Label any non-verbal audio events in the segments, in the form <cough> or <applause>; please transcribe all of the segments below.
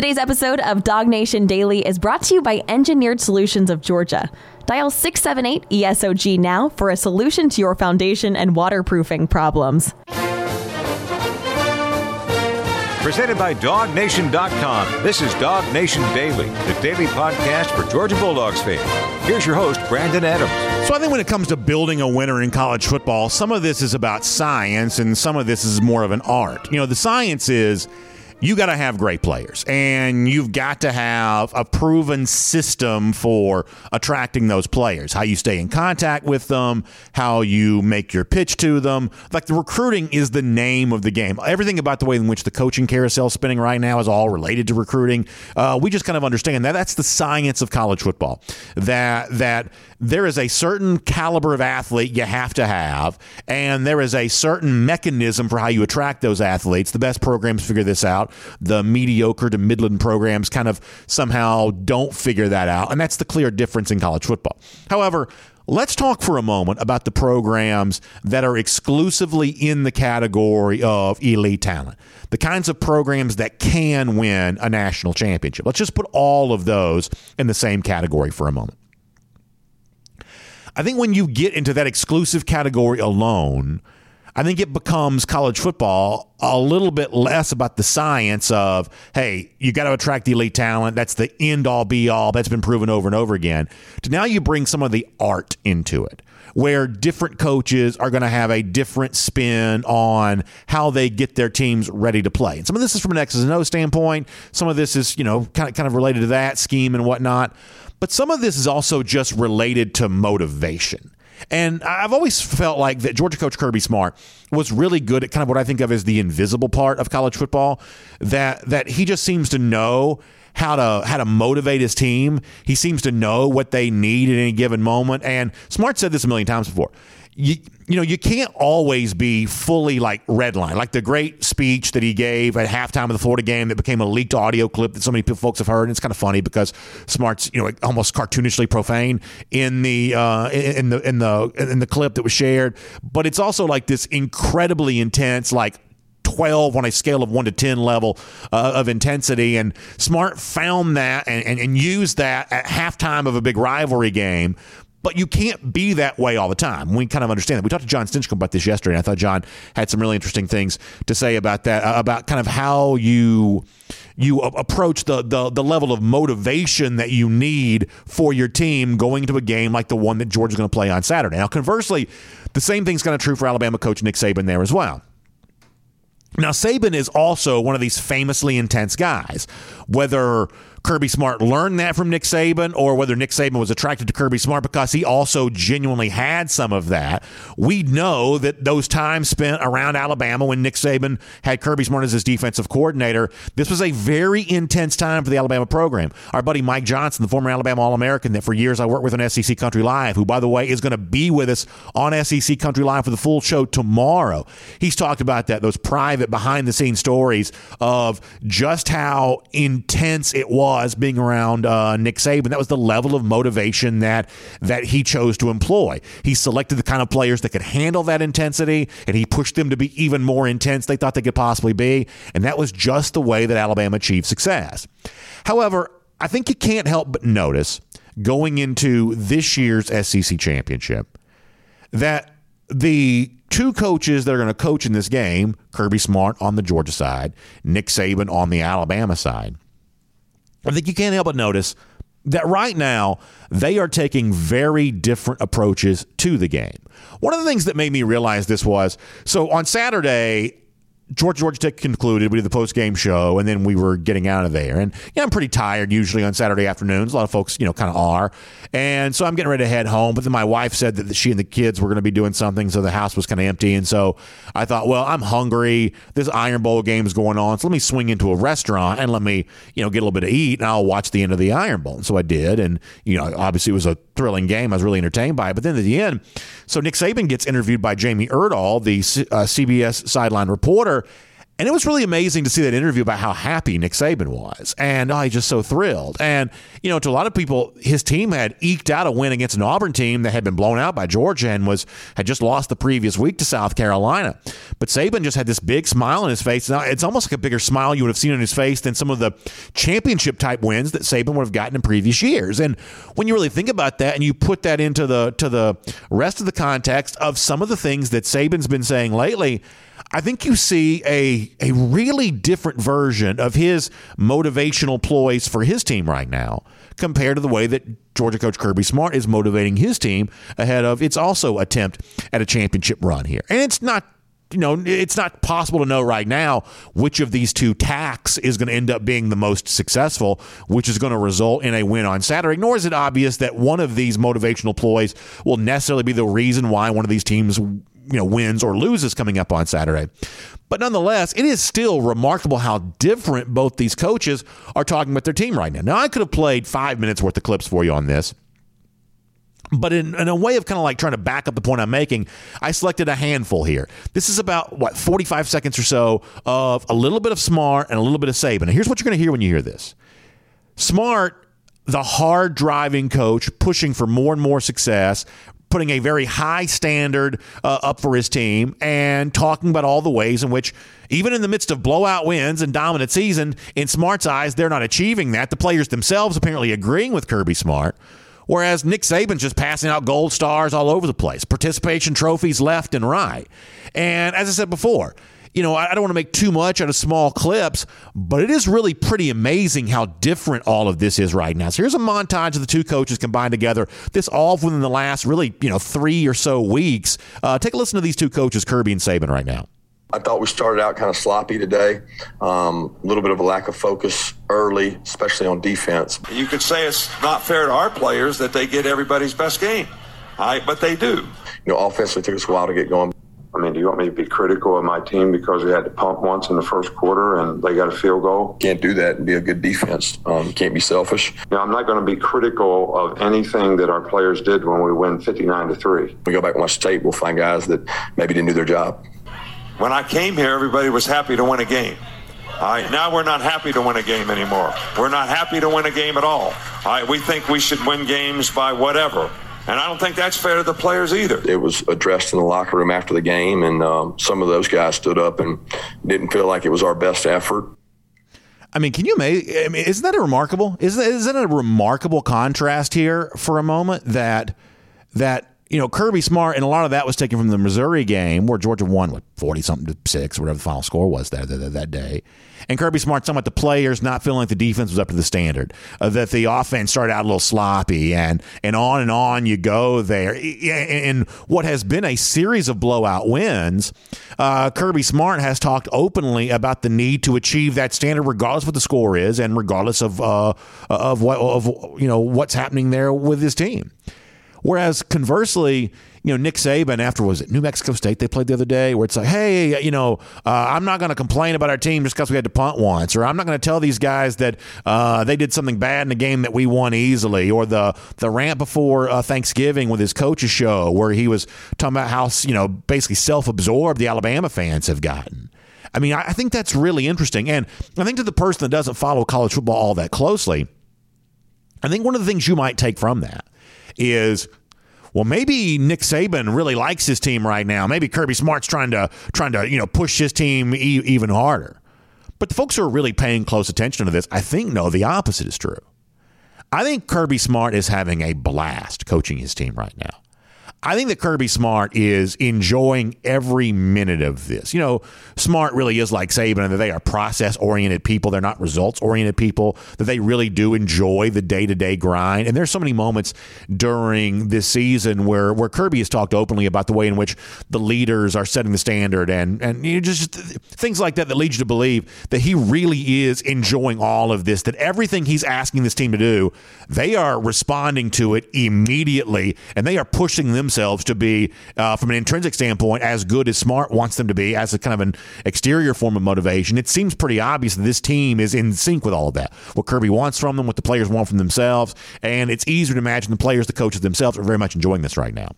Today's episode of Dog Nation Daily is brought to you by Engineered Solutions of Georgia. Dial 678 ESOG now for a solution to your foundation and waterproofing problems. Presented by DogNation.com. This is Dog Nation Daily, the daily podcast for Georgia Bulldogs fans. Here's your host, Brandon Adams. So I think when it comes to building a winner in college football, some of this is about science and some of this is more of an art. You know, the science is you got to have great players and you've got to have a proven system for attracting those players. How you stay in contact with them how you make your pitch to them. Like the recruiting is the name of the game. Everything about the way in which the coaching carousel is spinning right now is all related to recruiting. Uh, we just kind of understand that that's the science of college football that that there is a certain caliber of athlete you have to have and there is a certain mechanism for how you attract those athletes the best programs figure this out the mediocre to midland programs kind of somehow don't figure that out. And that's the clear difference in college football. However, Let's talk for a moment about the programs that are exclusively in the category of elite talent. The kinds of programs that can win a national championship. Let's just put all of those in the same category for a moment. I think when you get into that exclusive category alone, I think it becomes college football a little bit less about the science of, hey, you got to attract the elite talent. That's the end all be all. That's been proven over and over again. To now you bring some of the art into it where different coaches are going to have a different spin on how they get their teams ready to play. And some of this is from an X's and O standpoint. Some of this is, you know, kind of, kind of related to that scheme and whatnot. But some of this is also just related to motivation. And I've always felt like that Georgia coach Kirby Smart was really good at kind of what I think of as the invisible part of college football. That that he just seems to know how to how to motivate his team. He seems to know what they need at any given moment. And Smart said this a million times before you you know you can't always be fully like redline like the great speech that he gave at halftime of the Florida game that became a leaked audio clip that so many folks have heard and it's kind of funny because Smart's you know almost cartoonishly profane in the uh, in the in the in the clip that was shared but it's also like this incredibly intense like 12 on a scale of 1 to 10 level uh, of intensity. And Smart found that and, and, and, used that at halftime of a big rivalry game but you can't be that way all the time. We kind of understand that. We talked to John Stinchcomb about this yesterday, and I thought John had some really interesting things to say about that, uh, about kind of how you you approach the, the the level of motivation that you need for your team going to a game like the one that Georgia's going to play on Saturday. Now, conversely, the same thing's kind of true for Alabama coach Nick Saban there as well. Now, Saban is also one of these famously intense guys. Whether Kirby Smart learned that from Nick Saban or whether Nick Saban was attracted to Kirby Smart because he also genuinely had some of that. We know that those times spent around Alabama when Nick Saban had Kirby Smart as his defensive coordinator, this was a very intense time for the Alabama program. Our buddy Mike Johnson, the former Alabama All American that for years I worked with on SEC Country Live, who, by the way, is going to be with us on SEC Country Live for the full show tomorrow. He's talked about that, those private behind the scenes stories of just how intense it was was being around uh, Nick Saban. That was the level of motivation that that he chose to employ. He selected the kind of players that could handle that intensity, and he pushed them to be even more intense they thought they could possibly be. And that was just the way that Alabama achieved success. However, I think you can't help but notice going into this year's SEC championship that the two coaches that are going to coach in this game, Kirby Smart on the Georgia side, Nick Saban on the Alabama side, I think you can't help but notice that right now they are taking very different approaches to the game. One of the things that made me realize this was so on Saturday, Georgia Georgia Tech concluded. We did the post game show, and then we were getting out of there. And yeah, I'm pretty tired usually on Saturday afternoons. A lot of folks, you know, kind of are. And so I'm getting ready to head home. But then my wife said that she and the kids were going to be doing something, so the house was kind of empty. And so I thought, well, I'm hungry. This Iron Bowl game is going on, so let me swing into a restaurant and let me, you know, get a little bit to eat, and I'll watch the end of the Iron Bowl. And so I did, and you know, obviously it was a thrilling game. I was really entertained by it. But then at the end, so Nick Saban gets interviewed by Jamie Erdahl, the uh, CBS sideline reporter And it was really amazing to see that interview about how happy Nick Saban was. And oh, just so thrilled. And, you know, to a lot of people, his team had eked out a win against an Auburn team that had been blown out by Georgia and was had just lost the previous week to South Carolina. But Saban just had this big smile on his face. Now, it's almost like a bigger smile you would have seen on his face than some of the championship type wins that Saban would have gotten in previous years. And when you really think about that and you put that into the to the rest of the context of some of the things that Saban's been saying lately, I think you see a a really different version of his motivational ploys for his team right now compared to the way that Georgia coach Kirby Smart is motivating his team ahead of its also attempt at a championship run here. And it's not you know, it's not possible to know right now which of these two tacks is going to end up being the most successful, which is going to result in a win on Saturday. Nor is it obvious that one of these motivational ploys will necessarily be the reason why one of these teams you know wins or loses coming up on Saturday. But nonetheless, it is still remarkable how different both these coaches are talking about their team right now. Now, I could have played five minutes worth of clips for you on this. But in, in, a way of kind of like trying to back up the point I'm making, I selected a handful here. This is about, what, 45 seconds or so of a little bit of Smart and a little bit of Saban. And here's what you're going to hear when you hear this Smart, the hard driving coach, pushing for more and more success, putting a very high standard uh, up for his team and talking about all the ways in which, even in the midst of blowout wins and dominant season, in Smart's eyes, they're not achieving that. The players themselves apparently agreeing with Kirby Smart. Whereas Nick Saban's just passing out gold stars all over the place, participation trophies left and right. And as I said before, you know, I don't want to make too much out of small clips, but it is really pretty amazing how different all of this is right now. So here's a montage of the two coaches combined together. This all within the last really, you know, three or so weeks. Uh, take a listen to these two coaches, Kirby and Saban, right now. I thought we started out kind of sloppy today. Um, a little bit of a lack of focus early, especially on defense. You could say it's not fair to our players that they get everybody's best game, right? but they do. You know, offensively, it took us a while to get going. I mean, do you want me to be critical of my team because we had to pump once in the first quarter and they got a field goal? Can't do that and be a good defense. Um, can't be selfish. You know, I'm not going to be critical of anything that our players did when we win 59 to three. We go back and watch the tape. We'll find guys that maybe didn't do their job. When I came here, everybody was happy to win a game. All right, now we're not happy to win a game anymore. We're not happy to win a game at all. All right, we think we should win games by whatever. And I don't think that's fair to the players either. It was addressed in the locker room after the game, and um, some of those guys stood up and didn't feel like it was our best effort. I mean, can you make? I mean, isn't that a remarkable? Isn't isn't it a remarkable contrast here for a moment that that you know, Kirby Smart, and a lot of that was taken from the Missouri game where Georgia won, what, 40 something to six, whatever the final score was that, that, that day. And Kirby Smart talking about the players not feeling like the defense was up to the standard, uh, that the offense started out a little sloppy, and, and on and on you go there. In what has been a series of blowout wins, uh, Kirby Smart has talked openly about the need to achieve that standard regardless of what the score is and regardless of, uh, of, what, of you know, what's happening there with his team. Whereas conversely, you know, Nick Saban after was it New Mexico State they played the other day, where it's like, hey, you know, uh, I'm not going to complain about our team just because we had to punt once, or I'm not going to tell these guys that uh, they did something bad in a game that we won easily, or the the rant before uh, Thanksgiving with his coach's show where he was talking about how you know basically self-absorbed the Alabama fans have gotten. I mean, I think that's really interesting, and I think to the person that doesn't follow college football all that closely, I think one of the things you might take from that is well, maybe Nick Saban really likes his team right now. Maybe Kirby Smart's trying to trying to you know push his team e- even harder. But the folks who are really paying close attention to this, I think, know the opposite is true. I think Kirby Smart is having a blast coaching his team right now. I think that Kirby Smart is enjoying every minute of this. You know, Smart really is like Saban, and that they are process oriented people. They're not results oriented people, that they really do enjoy the day to day grind. And there's so many moments during this season where, where Kirby has talked openly about the way in which the leaders are setting the standard and, and you know, just things like that that lead you to believe that he really is enjoying all of this, that everything he's asking this team to do, they are responding to it immediately and they are pushing them themselves to be, uh, from an intrinsic standpoint, as good as Smart wants them to be as a kind of an exterior form of motivation. It seems pretty obvious that this team is in sync with all of that. What Kirby wants from them, what the players want from themselves, and it's easier to imagine the players, the coaches themselves are very much enjoying this right now.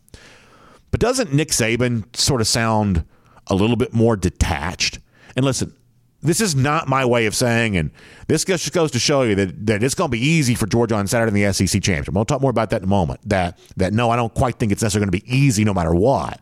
But doesn't Nick Saban sort of sound a little bit more detached? And listen, this is not my way of saying, and this just goes to show you that, that it's going to be easy for Georgia on Saturday in the SEC championship. We'll talk more about that in a moment. That that no, I don't quite think it's necessarily going to be easy no matter what.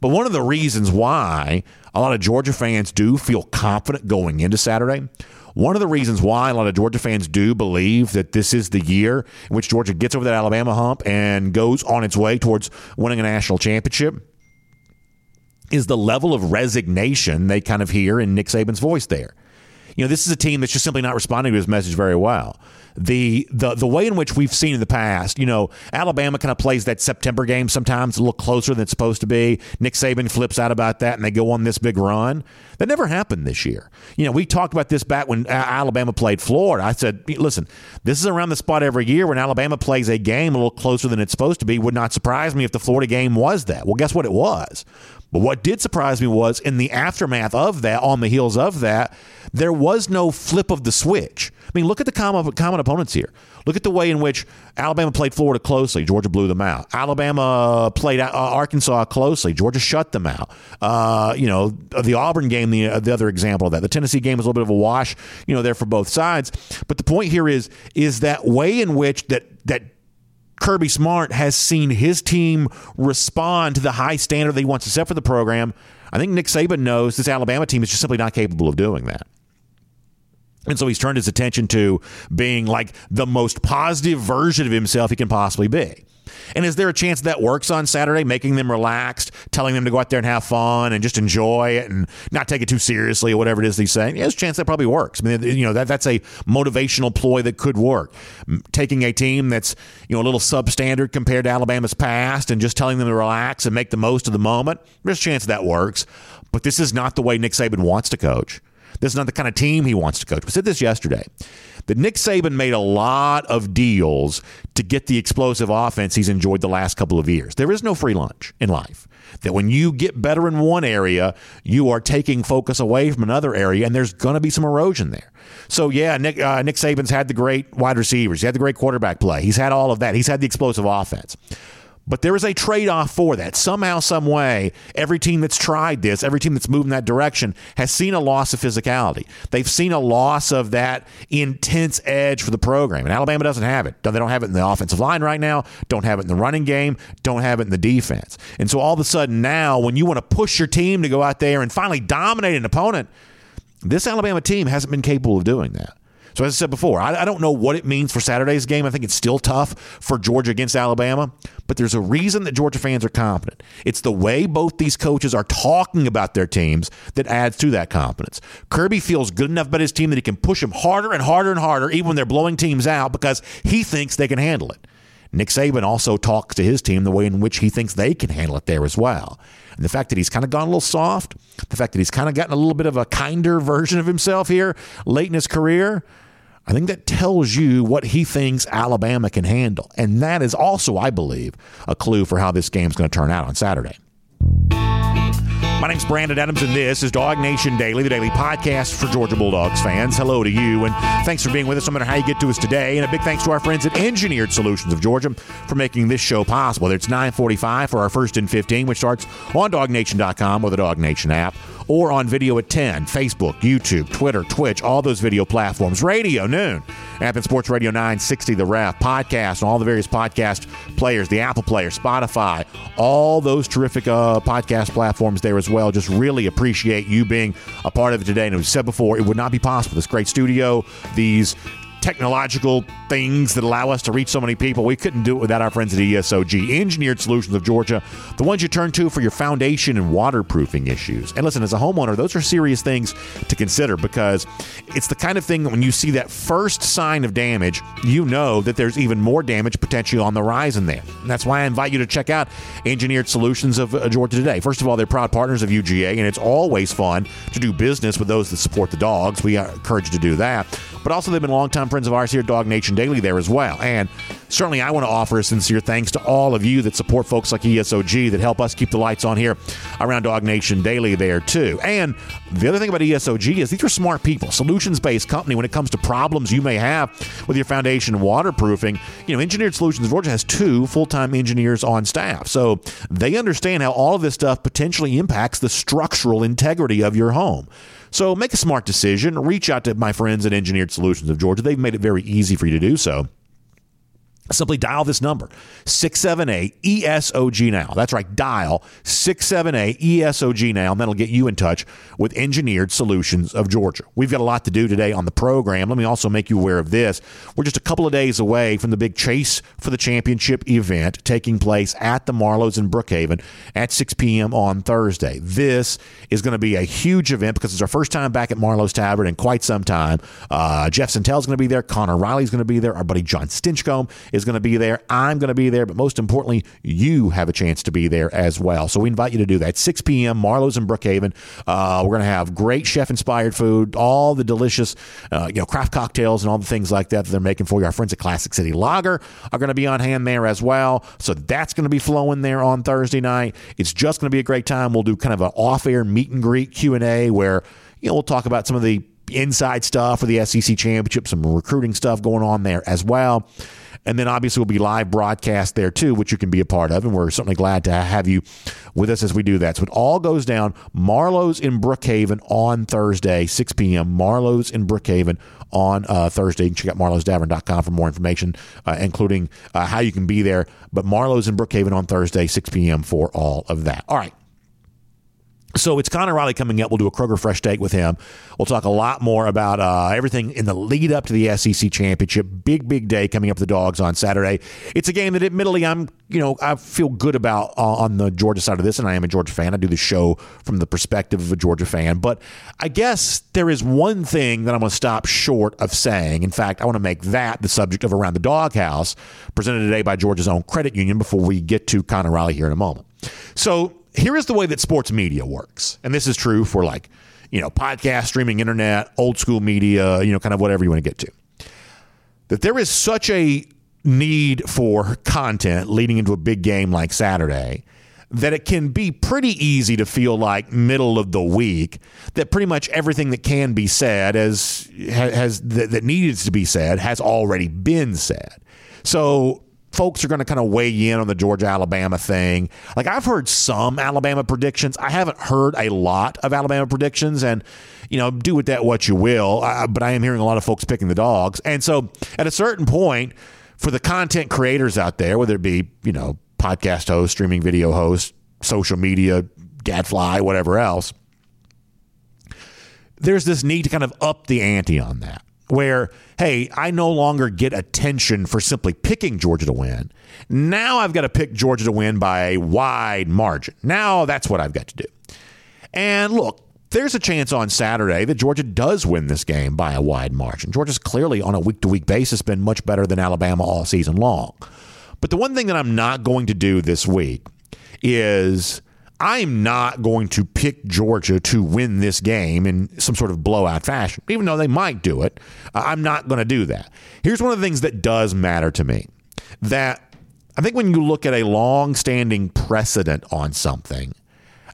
But one of the reasons why a lot of Georgia fans do feel confident going into Saturday, one of the reasons why a lot of Georgia fans do believe that this is the year in which Georgia gets over that Alabama hump and goes on its way towards winning a national championship is the level of resignation they kind of hear in Nick Saban's voice there. You know, this is a team that's just simply not responding to his message very well the the the way in which we've seen in the past, you know, Alabama kind of plays that September game sometimes a little closer than it's supposed to be. Nick Saban flips out about that and they go on this big run. That never happened this year. You know, we talked about this back when Alabama played Florida. I said, listen, this is around the spot every year when Alabama plays a game a little closer than it's supposed to be. Would not surprise me if the Florida game was that. Well, guess what it was? But what did surprise me was in the aftermath of that, on the heels of that, there was no flip of the switch. I mean, look at the common, common opponents here. Look at the way in which Alabama played Florida closely. Georgia blew them out. Alabama played Arkansas closely. Georgia shut them out. Uh, you know, the Auburn game, the, uh, the other example of that. The Tennessee game was a little bit of a wash, you know, there for both sides. But the point here is, is that way in which that, that Kirby Smart has seen his team respond to the high standard that he wants to set for the program. I think Nick Saban knows this Alabama team is just simply not capable of doing that. And so he's turned his attention to being like the most positive version of himself he can possibly be. And is there a chance that works on Saturday, making them relaxed, telling them to go out there and have fun and just enjoy it and not take it too seriously or whatever it is he's saying? Yeah, there's a chance that probably works. I mean, you know, that, that's a motivational ploy that could work. Taking a team that's, you know, a little substandard compared to Alabama's past and just telling them to relax and make the most of the moment, there's a chance that works. But this is not the way Nick Saban wants to coach. This is not the kind of team he wants to coach. We said this yesterday that Nick Saban made a lot of deals to get the explosive offense he's enjoyed the last couple of years. There is no free lunch in life. That when you get better in one area, you are taking focus away from another area, and there's going to be some erosion there. So yeah, Nick uh, Nick Saban's had the great wide receivers, he had the great quarterback play, he's had all of that, he's had the explosive offense. But there is a trade off for that. Somehow, some way, every team that's tried this, every team that's moved in that direction, has seen a loss of physicality. They've seen a loss of that intense edge for the program. And Alabama doesn't have it. They don't have it in the offensive line right now, don't have it in the running game, don't have it in the defense. And so all of a sudden now, when you want to push your team to go out there and finally dominate an opponent, this Alabama team hasn't been capable of doing that. So, as I said before, I, I, don't know what it means for Saturday's game. I think it's still tough for Georgia against Alabama, but there's a reason that Georgia fans are confident. It's the way both these coaches are talking about their teams that adds to that confidence. Kirby feels good enough about his team that he can push them harder and harder and harder, even when they're blowing teams out, because he thinks they can handle it. Nick Saban also talks to his team the way in which he thinks they can handle it there as well. And the fact that he's kind of gone a little soft, the fact that he's kind of gotten a little bit of a kinder version of himself here late in his career, I think that tells you what he thinks Alabama can handle. And that is also, I believe, a clue for how this game's going to turn out on Saturday. My name's Brandon Adams, and this is Dog Nation Daily, the daily podcast for Georgia Bulldogs fans. Hello to you, and thanks for being with us no matter how you get to us today. And a big thanks to our friends at Engineered Solutions of Georgia for making this show possible. It's 945 for our first and 15, which starts on DogNation.com or the Dog Nation app or on video at 10, Facebook, YouTube, Twitter, Twitch, all those video platforms, radio, noon, Athens Sports Radio 960, The Ref, podcast, and all the various podcast players, the Apple Player, Spotify, all those terrific uh, podcast platforms there as well. Just really appreciate you being a part of it today. And as we said before, it would not be possible. This great studio, these technological things that allow us to reach so many people. We couldn't do it without our friends at ESOG, Engineered Solutions of Georgia, the ones you turn to for your foundation and waterproofing issues. And listen, as a homeowner, those are serious things to consider because it's the kind of thing that when you see that first sign of damage, you know that there's even more damage potentially on the horizon there. And that's why I invite you to check out Engineered Solutions of uh, Georgia today. First of all, they're proud partners of UGA, and it's always fun to do business with those that support the dogs. We encourage you to do that. But also, they've been longtime friends of ours here at Dog Nation Daily there as well. And certainly, I want to offer a sincere thanks to all of you that support folks like ESOG that help us keep the lights on here around Dog Nation Daily there too. And the other thing about ESOG is these are smart people, solutions based company when it comes to problems you may have with your foundation waterproofing. You know, Engineered Solutions Georgia has two full time engineers on staff. So they understand how all of this stuff potentially impacts the structural integrity of your home. So make a smart decision. Reach out to my friends at Engineered Solutions of Georgia. They've made it very easy for you to do so. Simply dial this number, 678 ESOG now. That's right, dial 678 ESOG now, and that'll get you in touch with Engineered Solutions of Georgia. We've got a lot to do today on the program. Let me also make you aware of this. We're just a couple of days away from the big chase for the championship event taking place at the Marlow's in Brookhaven at 6 p.m. on Thursday. This is going to be a huge event because it's our first time back at Marlow's Tavern in quite some time. Uh, Jeff Sentell's going to be there. Connor Riley's going to be there. Our buddy John Stinchcomb is going to be there. I'm going to be there, but most importantly, you have a chance to be there as well. So we invite you to do that. 6 p.m. Marlow's in Brookhaven. Uh, we're going to have great chef-inspired food, all the delicious, uh, you know, craft cocktails and all the things like that that they're making for you. Our friends at Classic City Lager are going to be on hand there as well. So that's going to be flowing there on Thursday night. It's just going to be a great time. We'll do kind of an off-air meet and greet Q and A where you know we'll talk about some of the inside stuff for the SEC championship, some recruiting stuff going on there as well. And then obviously we'll be live broadcast there too, which you can be a part of. And we're certainly glad to have you with us as we do that. So it all goes down Marlow's in Brookhaven on Thursday, 6 p.m. Marlow's in Brookhaven on uh, Thursday. You can check out marlowstavern.com for more information, uh, including uh, how you can be there. But Marlow's in Brookhaven on Thursday, 6 p.m. for all of that. All right. So it's Connor Riley coming up. We'll do a Kroger Fresh Take with him. We'll talk a lot more about uh, everything in the lead up to the SEC championship. Big, big day coming up for the Dogs on Saturday. It's a game that, admittedly, I'm you know I feel good about uh, on the Georgia side of this, and I am a Georgia fan. I do the show from the perspective of a Georgia fan, but I guess there is one thing that I'm going to stop short of saying. In fact, I want to make that the subject of around the doghouse, presented today by Georgia's own credit union. Before we get to Connor Riley here in a moment, so here is the way that sports media works. And this is true for like, you know, podcast, streaming, internet, old school media, you know, kind of whatever you want to get to. That there is such a need for content leading into a big game like Saturday that it can be pretty easy to feel like middle of the week that pretty much everything that can be said as has that, that needs to be said has already been said. So folks are going to kind of weigh in on the Georgia Alabama thing. Like I've heard some Alabama predictions. I haven't heard a lot of Alabama predictions, and you know, do with that what you will. I, but I am hearing a lot of folks picking the dogs, and so at a certain point, for the content creators out there, whether it be you know podcast hosts, streaming video hosts, social media, gadfly, whatever else. There's this need to kind of up the ante on that where, hey, I no longer get attention for simply picking Georgia to win. Now I've got to pick Georgia to win by a wide margin. Now that's what I've got to do. And look, there's a chance on Saturday that Georgia does win this game by a wide margin. Georgia's clearly on a week to week basis been much better than Alabama all season long. But the one thing that I'm not going to do this week is I'm not going to pick Georgia to win this game in some sort of blowout fashion, even though they might do it. I'm not going to do that. Here's one of the things that does matter to me that I think when you look at a long standing precedent on something,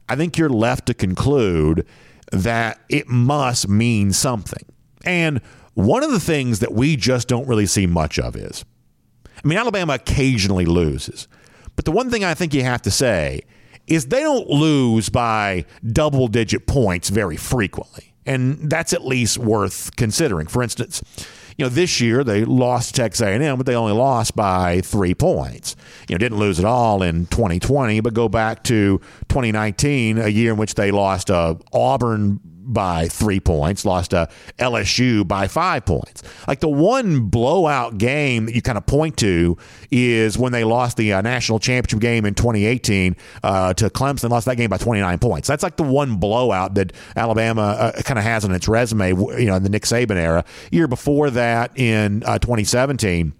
I think you're left to conclude that it must mean something. And one of the things that we just don't really see much of is I mean, Alabama occasionally loses. But the one thing I think you have to say is they don't lose by double digit points very frequently. And that's at least worth considering. For instance, you know, this year they lost Texas A&M, but they only lost by three points. You know, didn't lose at all in 2020, but go back to 2019, a year in which they lost a Auburn by three points, lost to LSU by five points. Like the one blowout game that you kind of point to is when they lost the uh, national championship game in 2018 uh, to Clemson, lost that game by 29 points. That's like the one blowout that Alabama uh, kind of has on its resume, you know, in the Nick Saban era. Year before that, in uh, 2017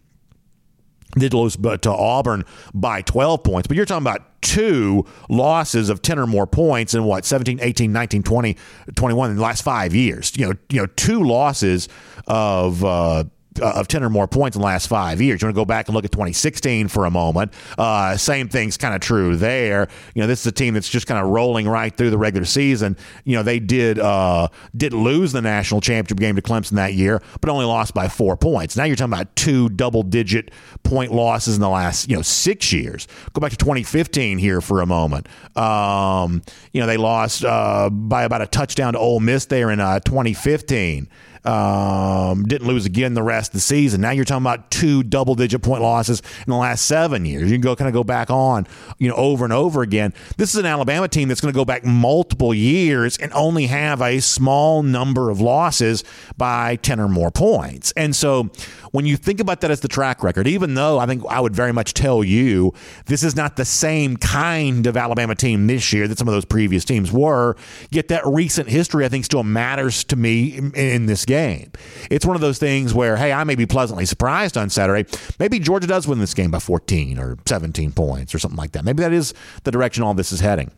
did lose to Auburn by 12 points, but you're talking about two losses of 10 or more points in what 17, 18, 19, 20, 21 in the last 5 years. You know, you know two losses of uh, uh, of 10 or more points in the last five years. You want to go back and look at 2016 for a moment. Uh, same thing's kind of true there. You know, this is a team that's just kind of rolling right through the regular season. You know, they did uh, did lose the national championship game to Clemson that year, but only lost by four points. Now you're talking about two double digit point losses in the last you know six years. Go back to 2015 here for a moment. Um, you know, they lost uh, by about a touchdown to Ole Miss there in uh, 2015. Um, didn't lose again the rest of the season. Now you're talking about two double digit point losses in the last seven years. You can go kind of go back on, you know, over and over again. This is an Alabama team that's going to go back multiple years and only have a small number of losses by 10 or more points. And so when you think about that as the track record, even though I think I would very much tell you this is not the same kind of Alabama team this year that some of those previous teams were, yet that recent history I think still matters to me in, in this game game. It's one of those things where, hey, I may be pleasantly surprised on Saturday. Maybe Georgia does win this game by 14 or 17 points or something like that. Maybe that is the direction all this is heading.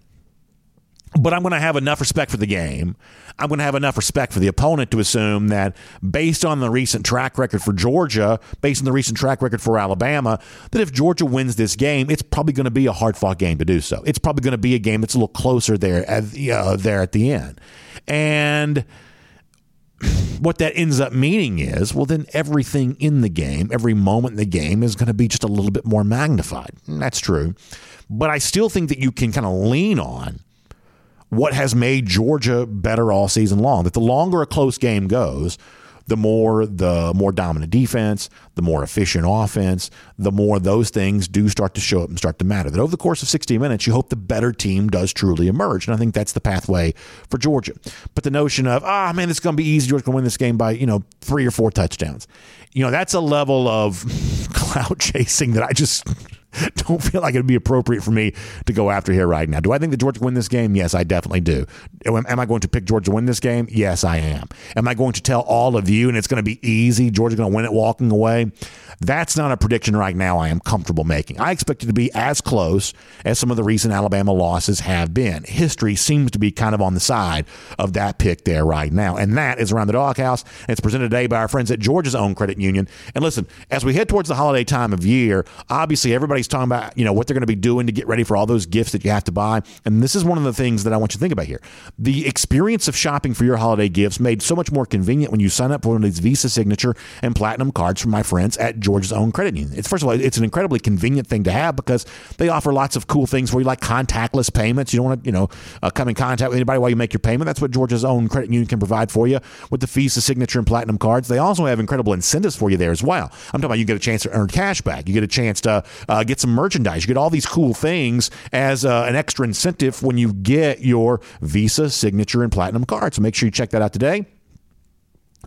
But I'm going to have enough respect for the game. I'm going to have enough respect for the opponent to assume that based on the recent track record for Georgia, based on the recent track record for Alabama, that if Georgia wins this game, it's probably going to be a hard fought game to do so. It's probably going to be a game that's a little closer there at, uh, there at the end. And what that ends up meaning is, well, then everything in the game, every moment in the game is going to be just a little bit more magnified. And that's true. But I still think that you can kind of lean on what has made Georgia better all season long. That the longer a close game goes, the more the more dominant defense, the more efficient offense, the more those things do start to show up and start to matter. That over the course of 60 minutes, you hope the better team does truly emerge. And I think that's the pathway for Georgia. But the notion of, ah, oh, man, it's going to be easy. Georgia's going to win this game by, you know, three or four touchdowns. You know, that's a level of <laughs> cloud chasing that I just <laughs> don't feel like it'd be appropriate for me to go after here right now. Do I think that Georgia win this game? Yes, I definitely do. Am I going to pick Georgia to win this game? Yes, I am. Am I going to tell all of you and it's going to be easy? Georgia's going to win it walking away? That's not a prediction right now I am comfortable making. I expect it to be as close as some of the recent Alabama losses have been. History seems to be kind of on the side of that pick there right now. And that is around the doghouse. It's presented today by our friends at Georgia's own credit union. And listen, as we head towards the holiday time of year, obviously everybody's talking about, you know, what they're going to be doing to get ready for all those gifts that you have to buy. And this is one of the things that I want you to think about here. The experience of shopping for your holiday gifts made so much more convenient when you sign up for one of these Visa signature and platinum cards from my friends at Georgia's own credit union. It's first of all, it's an incredibly convenient thing to have because they offer lots of cool things where you like contactless payments. You don't want to, you know, uh, come in contact with anybody while you make your payment. That's what Georgia's own credit union can provide for you with the Visa signature and platinum cards. They also have incredible incentives for you there as well. I'm talking about you get a chance to earn cash back. You get a chance to uh, get some merchandise. You get all these cool things as uh, an extra incentive when you get your Visa signature and platinum card. So make sure you check that out today.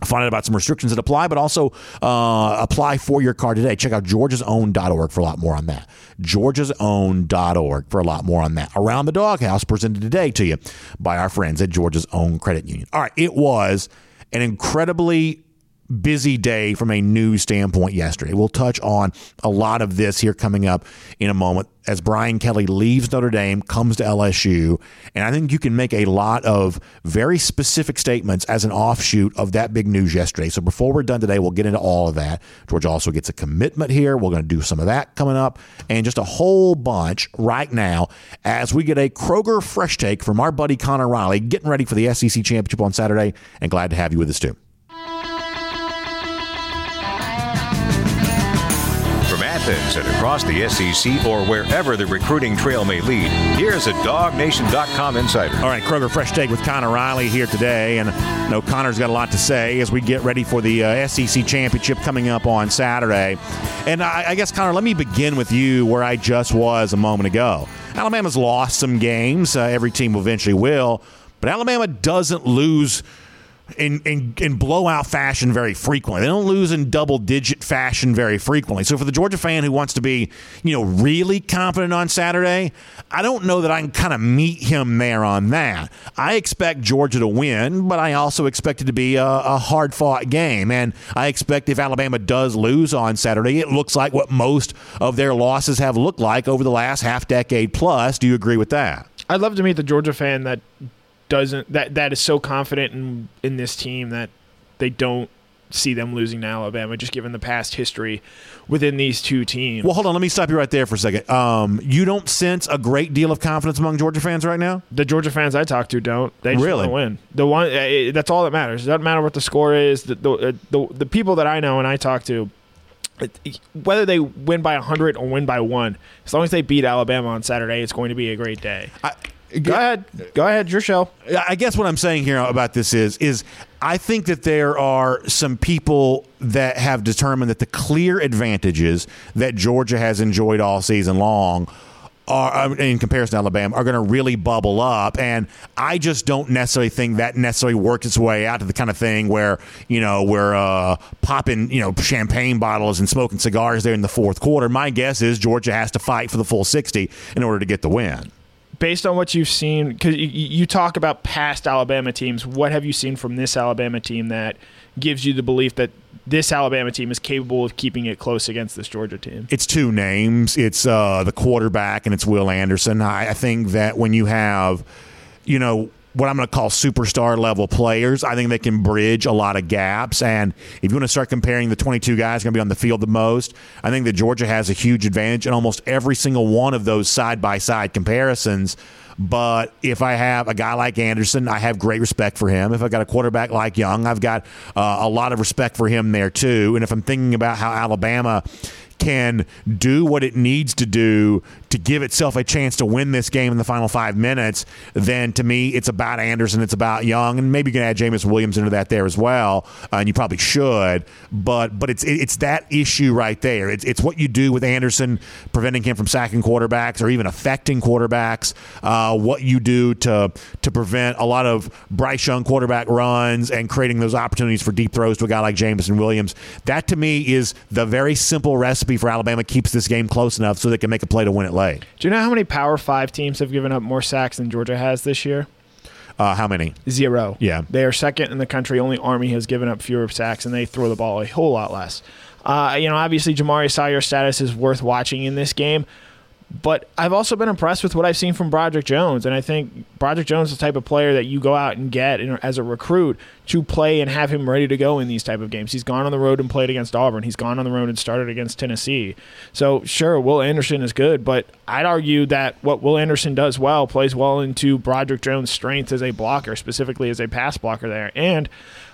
Find out about some restrictions that apply, but also uh, apply for your card today. Check out georgiasown.org for a lot more on that. georgiasown.org for a lot more on that. Around the Doghouse presented today to you by our friends at Georgia's Own Credit Union. All right, it was an incredibly busy day from a news standpoint yesterday. We'll touch on a lot of this here coming up in a moment as Brian Kelly leaves Notre Dame, comes to LSU. And I think you can make a lot of very specific statements as an offshoot of that big news yesterday. So before we're done today, we'll get into all of that. George also gets a commitment here. We're going to do some of that coming up and just a whole bunch right now as we get a Kroger fresh take from our buddy Connor Riley, getting ready for the SEC championship on Saturday. And glad to have you with us too. And across the SEC or wherever the recruiting trail may lead, here's a DogNation.com insider. All right, Kroger Fresh Take with Connor Riley here today. And I know Connor's got a lot to say as we get ready for the uh, SEC Championship coming up on Saturday. And I, I guess, Connor, let me begin with you where I just was a moment ago. Alabama's lost some games. Uh, every team eventually will. But Alabama doesn't lose – in, in, in blowout fashion very frequently. They don't lose in double digit fashion very frequently. So for the Georgia fan who wants to be, you know, really confident on Saturday, I don't know that I can kind of meet him there on that. I expect Georgia to win, but I also expect it to be a, a hard fought game. And I expect if Alabama does lose on Saturday, it looks like what most of their losses have looked like over the last half decade plus. Do you agree with that? I'd love to meet the Georgia fan that doesn't that that is so confident in in this team that they don't see them losing to Alabama, just given the past history within these two teams. Well, hold on. Let me stop you right there for a second. Um, you don't sense a great deal of confidence among Georgia fans right now? The Georgia fans I talk to don't. They just Really? want to win. The one uh, that's all that matters. It doesn't matter what the score is. The the, uh, the the people that I know and I talk to, whether they win by hundred or win by one, as long as they beat Alabama on Saturday, it's going to be a great day. I, Go ahead, go ahead, your show. I guess what I'm saying here about this is is I think that there are some people that have determined that the clear advantages that Georgia has enjoyed all season long are uh, in comparison to Alabama are going to really bubble up. And I just don't necessarily think that necessarily works its way out to the kind of thing where you know we're uh, popping you know champagne bottles and smoking cigars there in the fourth quarter. My guess is Georgia has to fight for the full 60 in order to get the win based on what you've seen, because you, you talk about past Alabama teams, what have you seen from this Alabama team that gives you the belief that this Alabama team is capable of keeping it close against this Georgia team? it's two names. It's uh, the quarterback and it's Will Anderson. I, I think that when you have, you know, what I'm going to call superstar level players, I think they can bridge a lot of gaps. And if you want to start comparing the 22 guys going to be on the field the most, I think that Georgia has a huge advantage in almost every single one of those side by side comparisons. But if I have a guy like Anderson, I have great respect for him. If I've got a quarterback like Young, I've got uh, a lot of respect for him there too. And if I'm thinking about how Alabama can do what it needs to do to give itself a chance to win this game in the final five minutes, then to me, it's about Anderson, it's about Young, and maybe you can add Jameson Williams into that there as well, uh, and you probably should. But but it's it's that issue right there. It's it's what you do with Anderson, preventing him from sacking quarterbacks or even affecting quarterbacks. Uh, what you do to to prevent a lot of Bryce Young quarterback runs and creating those opportunities for deep throws to a guy like Jameson Williams. That to me is the very simple recipe for Alabama keeps this game close enough so they can make a play to win it late. Do you know how many Power Five teams have given up more sacks than Georgia has this year? Uh, how many? Zero. Yeah. They are second in the country. Only Army has given up fewer sacks, and they throw the ball a whole lot less. Uh, you know, obviously, Jamaree Salyer's status is worth watching in this game. But I've also been impressed with what I've seen from Broderick Jones, and I think Broderick Jones is the type of player that you go out and get as a recruit to play and have him ready to go in these type of games. He's gone on the road and played against Auburn. He's gone on the road and started against Tennessee. So sure, Will Anderson is good, but I'd argue that what Will Anderson does well plays well into Broderick Jones' strength as a blocker, specifically as a pass blocker there, and.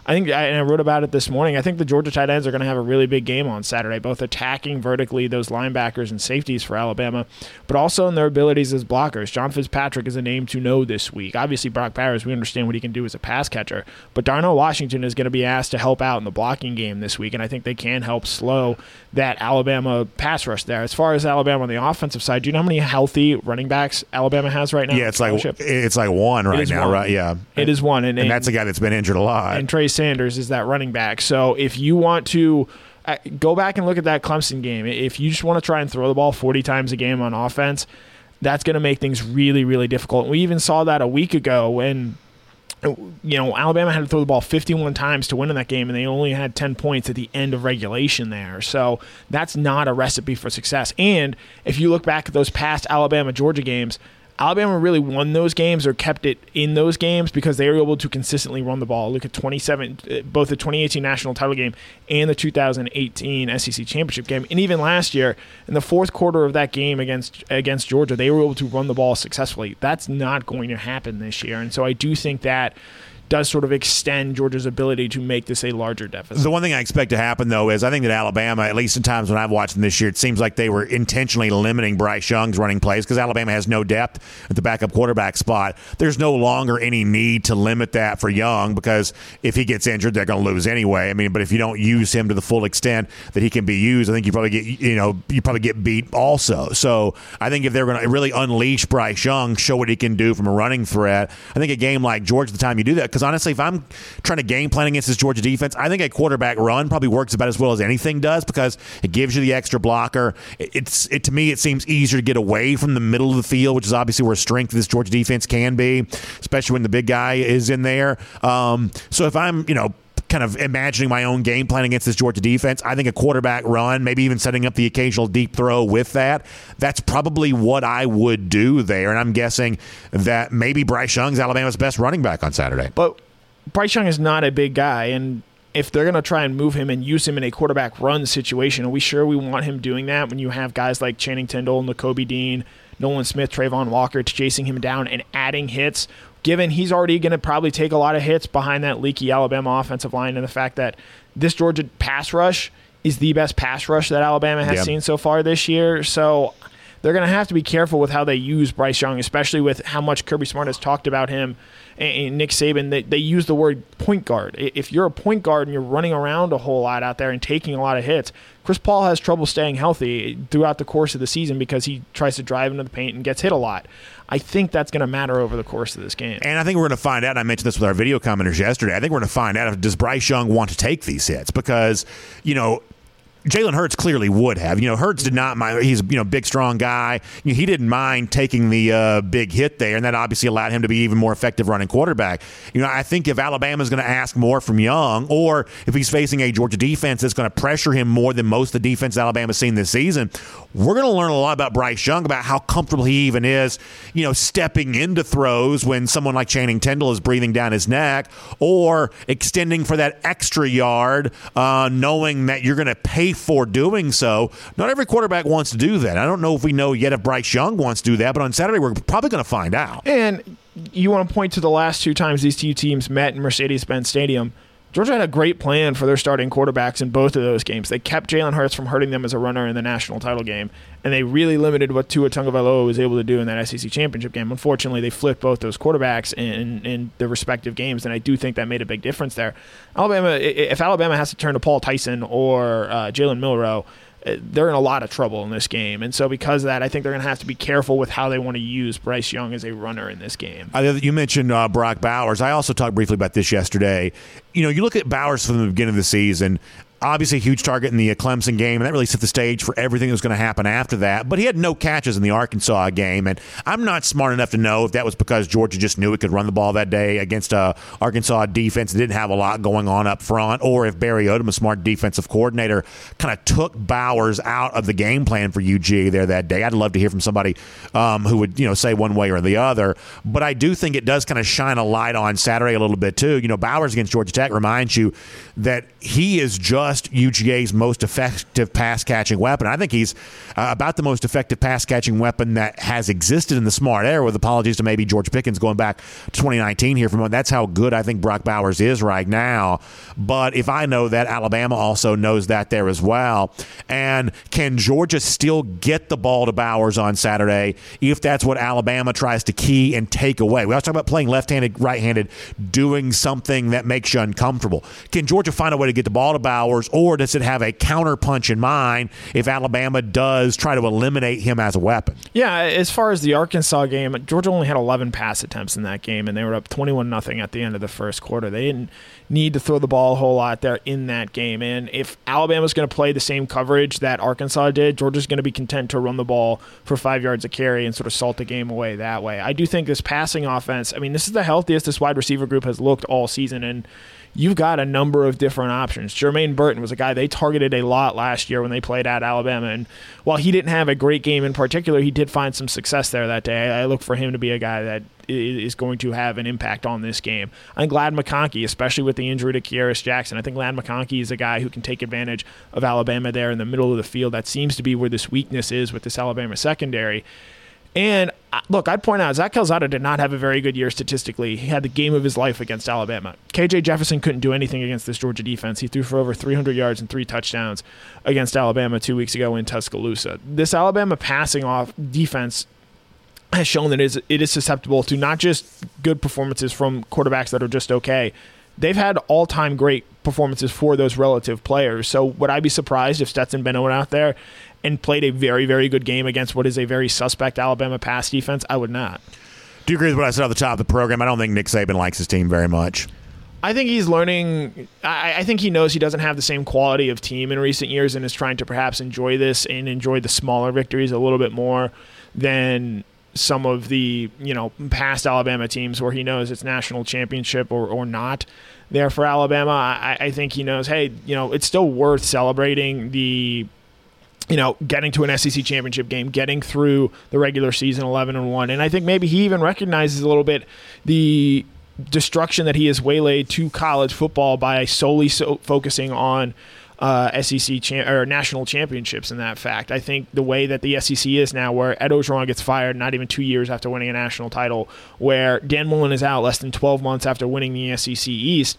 I think, and I wrote about it this morning. I think the Georgia tight ends are going to have a really big game on Saturday, both attacking vertically those linebackers and safeties for Alabama, but also in their abilities as blockers. John Fitzpatrick is a name to know this week. Obviously, Brock Bowers, we understand what he can do as a pass catcher, but Darnell Washington is going to be asked to help out in the blocking game this week, and I think they can help slow that Alabama pass rush there. As far as Alabama on the offensive side, do you know how many healthy running backs Alabama has right now? Yeah, it's like it's like one right now, one. right? Yeah, It is one, and, and that's a guy that's been injured a lot. and Trey Sanders is that running back. So if you want to uh, go back and look at that Clemson game, if you just want to try and throw the ball 40 times a game on offense, that's going to make things really, really difficult. We even saw that a week ago when you know Alabama had to throw the ball 51 times to win in that game, and they only had 10 points at the end of regulation there. So that's not a recipe for success. And if you look back at those past Alabama Georgia games. Alabama really won those games or kept it in those games because they were able to consistently run the ball. Look at 27, uh, both the 2018 national title game and the 2018 SEC championship game, and even last year in the fourth quarter of that game against against Georgia, they were able to run the ball successfully. That's not going to happen this year, and so I do think that does sort of extend Georgia's ability to make this a larger deficit. The one thing I expect to happen, though, is I think that Alabama, at least in times when I've watched them this year, it seems like they were intentionally limiting Bryce Young's running plays because Alabama has no depth at the backup quarterback spot. There's no longer any need to limit that for Young because if he gets injured, they're going to lose anyway. I mean, but if you don't use him to the full extent that he can be used, I think you probably get you know you probably get beat also. So I think if they're going to really unleash Bryce Young, show what he can do from a running threat, I think a game like Georgia, the time you do that, because honestly, if I'm trying to game plan against this Georgia defense, I think a quarterback run probably works about as well as anything does because it gives you the extra blocker. It- It's it to me, it seems easier to get away from the middle of the field, which is obviously where strength of this Georgia defense can be, especially when the big guy is in there. Um, so if I'm, you know kind of imagining my own game plan against this Georgia defense. I think a quarterback run, maybe even setting up the occasional deep throw with that, that's probably what I would do there. And I'm guessing that maybe Bryce Young's Alabama's best running back on Saturday. But Bryce Young is not a big guy, and if they're going to try and move him and use him in a quarterback run situation, are we sure we want him doing that when you have guys like Channing Tindall, Nakobe Dean, Nolan Smith, Travon Walker chasing him down and adding hits? Given he's already going to probably take a lot of hits behind that leaky Alabama offensive line, and the fact that this Georgia pass rush is the best pass rush that Alabama has seen so far this year. So they're going to have to be careful with how they use Bryce Young, especially with how much Kirby Smart has talked about him and Nick Saban. They, they use the word point guard. If you're a point guard and you're running around a whole lot out there and taking a lot of hits, Chris Paul has trouble staying healthy throughout the course of the season because he tries to drive into the paint and gets hit a lot. I think that's going to matter over the course of this game. And I think we're going to find out. I mentioned this with our video commenters yesterday. I think we're going to find out if does Bryce Young want to take these hits because you know Jalen Hurts clearly would have. You know, Hurts did not mind. He's you know big, strong guy. You know, he didn't mind taking the uh, big hit there, and that obviously allowed him to be even more effective running quarterback. You know, I think if Alabama's going to ask more from Young, or if he's facing a Georgia defense that's going to pressure him more than most of the defense Alabama's seen this season, we're going to learn a lot about Bryce Young about how comfortable he even is. You know, stepping into throws when someone like Channing Tindall is breathing down his neck, or extending for that extra yard, uh, knowing that you're going to pay for doing so. Not every quarterback wants to do that. I don't know if we know yet if Bryce Young wants to do that, but on Saturday we're probably going to find out. And you want to point to the last two times these two teams met in Mercedes-Benz Stadium. Georgia had a great plan for their starting quarterbacks in both of those games. They kept Jalen Hurts from hurting them as a runner in the national title game, and they really limited what Tua Tagovailoa was able to do in that SEC championship game. Unfortunately, they flipped both those quarterbacks in, in their respective games, and I do think that made a big difference there. Alabama, if Alabama has to turn to Paul Tyson or uh, Jalen Milroe, they're in a lot of trouble in this game. And so, because of that, I think they're going to have to be careful with how they want to use Bryce Young as a runner in this game. You mentioned uh, Brock Bowers. I also talked briefly about this yesterday. You know, you look at Bowers from the beginning of the season obviously a huge target in the uh, Clemson game, and that really set the stage for everything that was going to happen after that. But he had no catches in the Arkansas game, and I'm not smart enough to know if that was because Georgia just knew it could run the ball that day against a Arkansas defense that didn't have a lot going on up front, or if Barry Odom, a smart defensive coordinator, kind of took Bowers out of the game plan for UG there that day. I'd love to hear from somebody um, who would you know say one way or the other, but I do think it does kind of shine a light on Saturday a little bit too. You know, Bowers against Georgia Tech reminds you that he is just just UGA's most effective pass catching weapon. I think he's uh, about the most effective pass catching weapon that has existed in the smart era, with apologies to maybe George Pickens going back to 2019 here from that's how good I think Brock Bowers is right now. But if I know that, Alabama also knows that there as well. And can Georgia still get the ball to Bowers on Saturday if that's what Alabama tries to key and take away? We always talk about playing left handed, right handed, doing something that makes you uncomfortable. Can Georgia find a way to get the ball to Bowers? Or does it have a counterpunch in mind if Alabama does try to eliminate him as a weapon? Yeah, as far as the Arkansas game, Georgia only had 11 pass attempts in that game, and they were up 21 nothing at the end of the first quarter. They didn't need to throw the ball a whole lot there in that game. And if Alabama's going to play the same coverage that Arkansas did, Georgia's going to be content to run the ball for five yards of carry and sort of salt the game away that way. I do think this passing offense, I mean, this is the healthiest this wide receiver group has looked all season. And you've got a number of different options. Jermaine Burton was a guy they targeted a lot last year when they played at Alabama. And while he didn't have a great game in particular, he did find some success there that day. I look for him to be a guy that is going to have an impact on this game. I'm glad McConkey, especially with the injury to Kearis Jackson, I think Ladd McConkey is a guy who can take advantage of Alabama there in the middle of the field. That seems to be where this weakness is with this Alabama secondary. And look, I'd point out Zach Calzada did not have a very good year statistically. He had the game of his life against Alabama. KJ Jefferson couldn't do anything against this Georgia defense. He threw for over 300 yards and three touchdowns against Alabama two weeks ago in Tuscaloosa. This Alabama passing off defense has shown that it is, it is susceptible to not just good performances from quarterbacks that are just okay. They've had all time great performances for those relative players. So would I be surprised if Stetson Bennett went out there and played a very, very good game against what is a very suspect Alabama pass defense, I would not. Do you agree with what I said at the top of the program? I don't think Nick Saban likes his team very much. I think he's learning. I, I, think he knows he doesn't have the same quality of team in recent years and is trying to perhaps enjoy this and enjoy the smaller victories a little bit more than some of the you know past Alabama teams where he knows it's national championship or, or not there for Alabama. I, I think he knows, hey, you know, it's still worth celebrating the you know, getting to an SEC championship game, getting through the regular season 11 and 1. And I think maybe he even recognizes a little bit the destruction that he has waylaid to college football by solely so focusing on uh, SEC cha- or national championships in that fact. I think the way that the SEC is now, where Ed Orgeron gets fired not even two years after winning a national title, where Dan Mullen is out less than 12 months after winning the SEC East,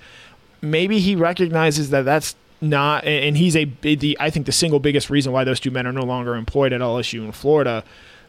maybe he recognizes that that's not, and he's a the I think the single biggest reason why those two men are no longer employed at LSU in Florida,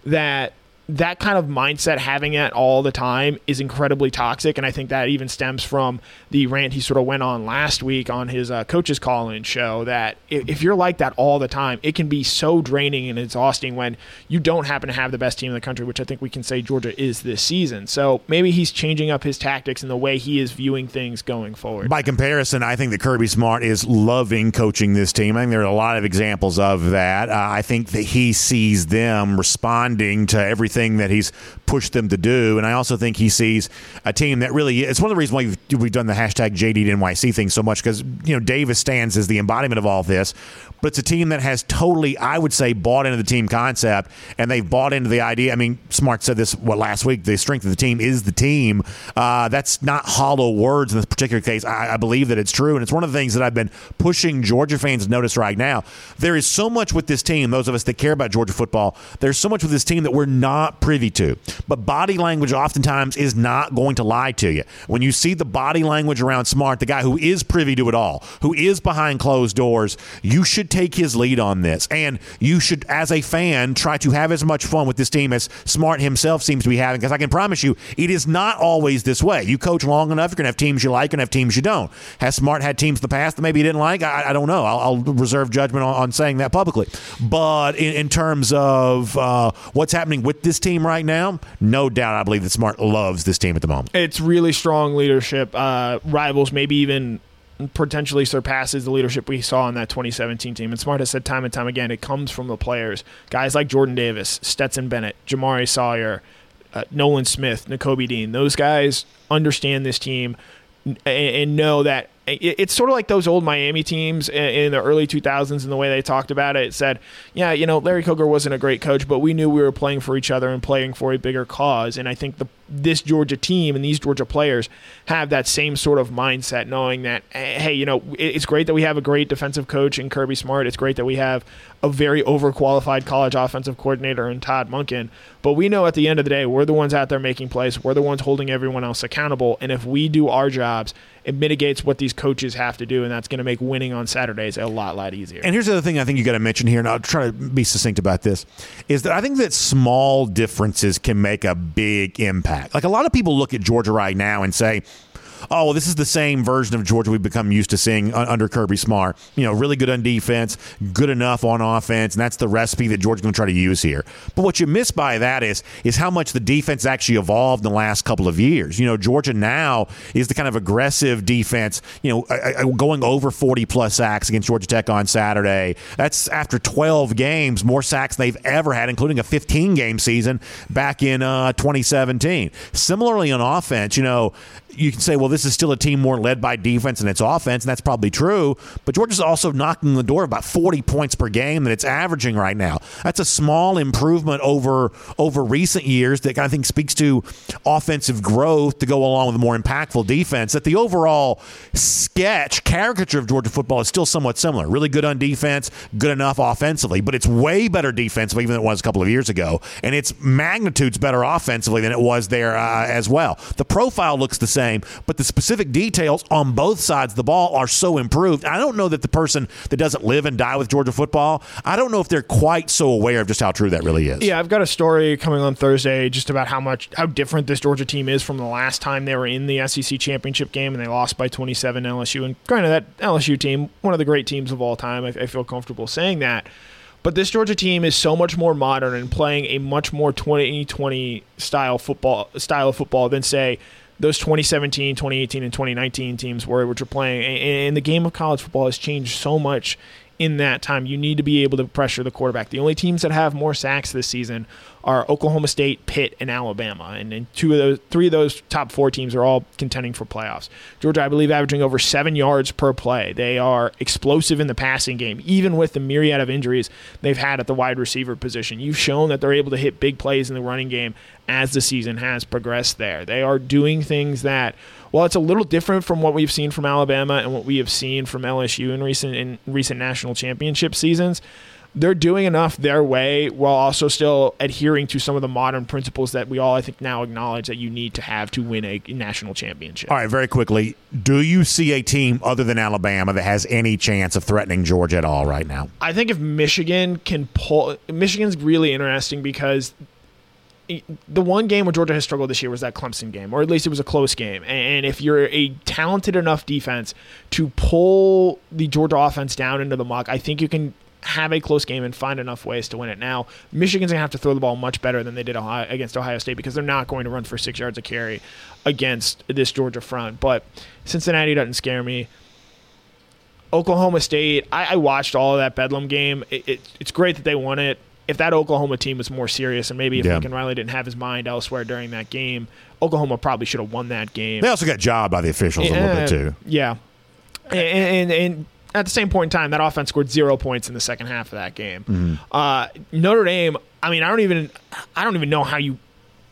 that that kind of mindset, having it all the time, is incredibly toxic. And I think that even stems from the rant he sort of went on last week on his uh, coach's call in show that if you're like that all the time, it can be so draining and exhausting when you don't happen to have the best team in the country, which I think we can say Georgia is this season. So maybe he's changing up his tactics and the way he is viewing things going forward. By comparison, I think that Kirby Smart is loving coaching this team. I think there are a lot of examples of that. Uh, I think that he sees them responding to everything thing that he's pushed them to do. And I also think he sees a team that really it's one of the reasons why we've, we've done the hashtag JD NYC thing so much because you know Davis stands as the embodiment of all this but it's a team that has totally, I would say, bought into the team concept and they've bought into the idea. I mean, Smart said this what last week. The strength of the team is the team. Uh, that's not hollow words in this particular case. I, I, believe that it's true, and it's one of the things that I've been pushing Georgia fans to notice right now. There is so much with this team. Those of us that care about Georgia football, there's so much with this team that we're not privy to. But body language oftentimes is not going to lie to you. When you see the body language around Smart, the guy who is privy to it all, who is behind closed doors, you should take his lead on this. And you should, as a fan, try to have as much fun with this team as Smart himself seems to be having. Because I can promise you, it is not always this way. You coach long enough, you're going to have teams you like and have teams you don't. Has Smart had teams in the past that maybe he didn't like? I, I don't know. I'll, I'll, reserve judgment on, on, saying that publicly. But in, in terms of uh, what's happening with this team right now, no doubt I believe that Smart loves this team at the moment. It's really strong leadership. Uh, rivals, maybe even potentially surpasses the leadership we saw in that 2017 team. And Smart has said time and time again, it comes from the players. Guys like Jordan Davis, Stetson Bennett, Jamaree Salyer, uh, Nolan Smith, Nakobe Dean. Those guys understand this team and, and know that it's sort of like those old Miami teams in the early 2000s and the way they talked about it. It said, yeah, you know, Larry Coker wasn't a great coach, but we knew we were playing for each other and playing for a bigger cause. And I think the this Georgia team and these Georgia players have that same sort of mindset, knowing that, eh, hey, you know, it's great that we have a great defensive coach in Kirby Smart. It's great that we have a very overqualified college offensive coordinator in Todd Monken. But we know at the end of the day, we're the ones out there making plays. We're the ones holding everyone else accountable. And if we do our jobs, it mitigates what these coaches have to do, and that's going to make winning on Saturdays a lot, lot easier. And here's the other thing I think you got to mention here, and I'll try to be succinct about this, is that I think that small differences can make a big impact. Like a lot of people look at Georgia right now and say, oh, well, this is the same version of Georgia we've become used to seeing under Kirby Smart. You know, really good on defense, good enough on offense, and that's the recipe that Georgia's going to try to use here. But what you miss by that is is how much the defense actually evolved in the last couple of years. You know, Georgia now is the kind of aggressive defense. You know, going over 40 plus sacks against Georgia Tech on Saturday. That's after 12 games, more sacks they've ever had, including a 15 game season back in uh, 2017. Similarly on offense, you know, you can say, well, this is still a team more led by defense and its offense, and that's probably true. But Georgia's also knocking the door about 40 points per game that it's averaging right now. That's a small improvement over over recent years that I think speaks to offensive growth to go along with a more impactful defense. That the overall sketch caricature of Georgia football is still somewhat similar. Really good on defense, good enough offensively, but it's way better defensively even than it was a couple of years ago, and its magnitude's better offensively than it was there uh, as well. The profile looks the same but the specific details on both sides of the ball are so improved. I don't know that the person that doesn't live and die with Georgia football, I don't know if they're quite so aware of just how true that really is. Yeah, I've got a story coming on Thursday just about how much how different this Georgia team is from the last time they were in the SEC championship game and they lost by 27 LSU. And granted, that LSU team, one of the great teams of all time, I, I feel comfortable saying that. But this Georgia team is so much more modern and playing a much more 2020 style football style of football than say those 2017, 2018, and 2019 teams were, which are playing. And the game of college football has changed so much in that time. You need to be able to pressure the quarterback. The only teams that have more sacks this season are Oklahoma State, Pitt, and Alabama. And, two of those, three of those top four teams are all contending for playoffs. Georgia, I believe, averaging over seven yards per play. They are explosive in the passing game, even with the myriad of injuries they've had at the wide receiver position. You've shown that they're able to hit big plays in the running game as the season has progressed there. They are doing things that while it's a little different from what we've seen from Alabama and what we have seen from LSU in recent in recent national championship seasons, they're doing enough their way while also still adhering to some of the modern principles that we all I think now acknowledge that you need to have to win a national championship. All right, very quickly, do you see a team other than Alabama that has any chance of threatening Georgia at all right now? I think if Michigan can pull Michigan's really interesting because the one game where Georgia has struggled this year was that Clemson game, or at least it was a close game. And if you're a talented enough defense to pull the Georgia offense down into the muck, I think you can have a close game and find enough ways to win it. Now, Michigan's gonna have to throw the ball much better than they did Ohio, against Ohio State because they're not going to run for six yards a carry against this Georgia front. But Cincinnati doesn't scare me. Oklahoma State, I, I watched all of that Bedlam game. It, it, it's great that they won it. If that Oklahoma team was more serious, and maybe if Yeah. Lincoln Riley didn't have his mind elsewhere during that game, Oklahoma probably should have won that game. They also got jobbed by the officials a little bit too. Yeah, and, and and at the same point in time, that offense scored zero points in the second half of that game. Mm-hmm. Uh, Notre Dame. I mean, I don't even I don't even know how you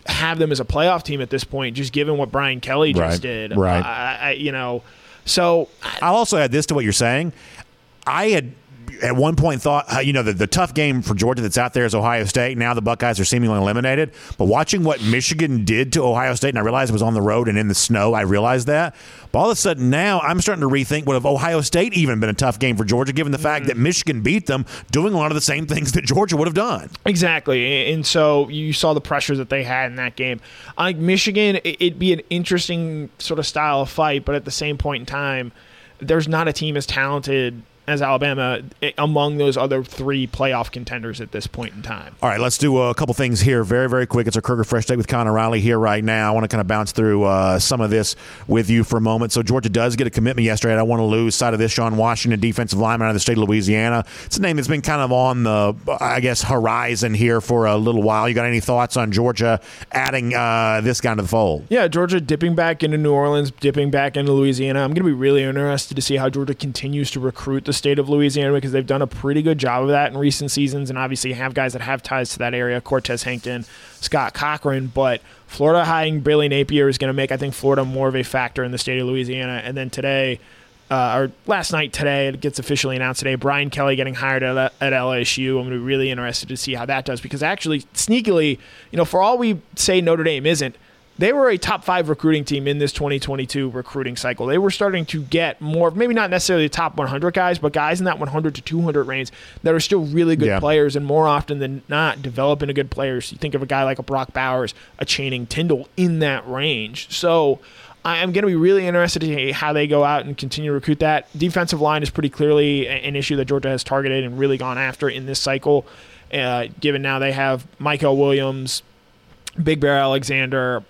have them as a playoff team at this point, just given what Brian Kelly just Right, did. right. I, I, you know, so I'll also add this to what you're saying. I had at one point thought, uh, you know, the, the tough game for Georgia that's out there is Ohio State. Now the Buckeyes are seemingly eliminated. But watching what Michigan did to Ohio State, and I realized it was on the road and in the snow, I realized that. But all of a sudden now I'm starting to rethink would have Ohio State even been a tough game for Georgia, given the fact that Michigan beat them doing a lot of the same things that Georgia would have done. Exactly, and so you saw the pressures that they had in that game. I think Michigan, it'd be an interesting sort of style of fight, but at the same point in time, there's not a team as talented as Alabama eh, among those other three playoff contenders at this point in time. All right, let's do a couple things here very, very quick. It's our Kroger Fresh Take with Connor Riley here right now. I want to kind of bounce through uh, some of this with you for a moment. So, Georgia does get a commitment yesterday. I don't want to lose sight of this. Sean Washington, defensive lineman out of the state of Louisiana. It's a name that's been kind of on the, I guess, horizon here for a little while. You got any thoughts on Georgia adding uh, this guy to the fold? Yeah, Georgia dipping back into New Orleans, dipping back into Louisiana. I'm going to be really interested to see how Georgia continues to recruit the state of Louisiana because they've done a pretty good job of that in recent seasons and obviously have guys that have ties to that area Cortez Hankton, Scott Cochran. But Florida hiring Billy Napier is going to make, I think, Florida more of a factor in the state of Louisiana. And then today, uh, or last night today, it gets officially announced today. Brian Kelly getting hired at, at LSU. I'm going to be really interested to see how that does because actually, sneakily, you know, for all we say Notre Dame isn't, they were a top five recruiting team in this 2022 recruiting cycle. They were starting to get more, maybe not necessarily the top 100 guys, but guys in that 100 to 200 range that are still really good Yeah. players and more often than not develop into good players. You think of a guy like a Brock Bowers, a Channing Tyndall in that range. So I am going to be really interested to see how they go out and continue to recruit that. Defensive line is pretty clearly an issue that Georgia has targeted and really gone after in this cycle. Uh, given now they have Michael Williams, Big Bear Alexander,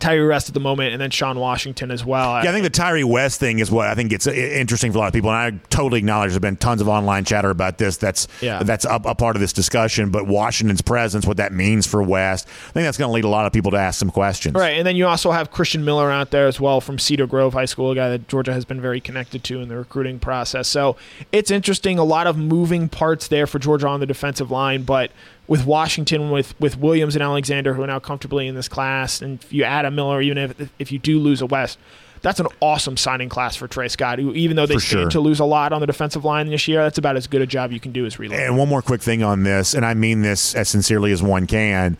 Tyree West at the moment, and then Sean Washington as well. Yeah, I think the Tyree West thing is what I think gets i- interesting for a lot of people, and I totally acknowledge there's been tons of online chatter about this. That's Yeah. that's a, a part of this discussion. But Washington's presence, what that means for West, I think that's going to lead a lot of people to ask some questions. Right, and then you also have Christian Miller out there as well from Cedar Grove High School, a guy that Georgia has been very connected to in the recruiting process. So it's interesting, a lot of moving parts there for Georgia on the defensive line, but with Washington, with with Williams and Alexander, who are now comfortably in this class, and if you add a Miller, even if if you do lose a West. That's an awesome signing class for Tray Scott. Who, even though they For stand sure. to lose a lot on the defensive line this year, that's about as good a job you can do as reload. And one more quick thing on this, and I mean this as sincerely as one can.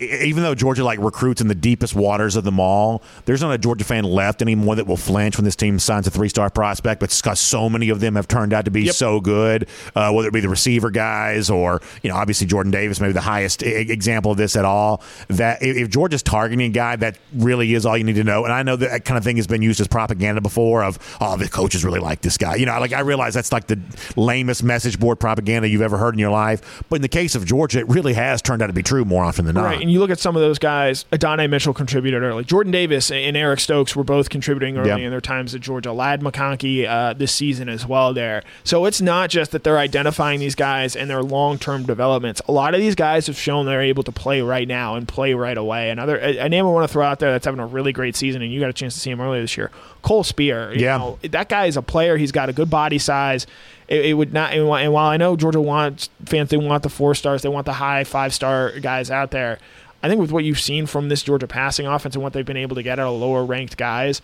Even though Georgia like recruits in the deepest waters of them all, there's not a Georgia fan left anymore that will flinch when this team signs a three-star prospect. But because so many of them have turned out to be Yep. so good, uh, whether it be the receiver guys or you know obviously Jordan Davis, maybe the highest e- example of this at all. That if if Georgia's targeting a guy, that really is all you need to know. And I know that, that kind of thing has been used as propaganda before. Of oh, the coaches really like this guy. You know, like I realize that's like the lamest message board propaganda you've ever heard in your life. But in the case of Georgia, it really has turned out to be true more often than not. Right, you look at some of those guys. Adonai Mitchell contributed early. Jordan Davis and Eric Stokes were both contributing early in their times at Georgia. Ladd McConkey uh, this season as well. There, so it's not just that they're identifying these guys and their long-term developments. A lot of these guys have shown they're able to play right now and play right away. Another a, a name I want to throw out there that's having a really great season, and you got a chance to see him earlier this year. Cole Spear. You Yeah. know, that guy is a player. He's got a good body size. It, it would not, and while I know Georgia wants fans, they want the four stars, they want the high five star guys out there. I think with what you've seen from this Georgia passing offense and what they've been able to get out of lower ranked guys,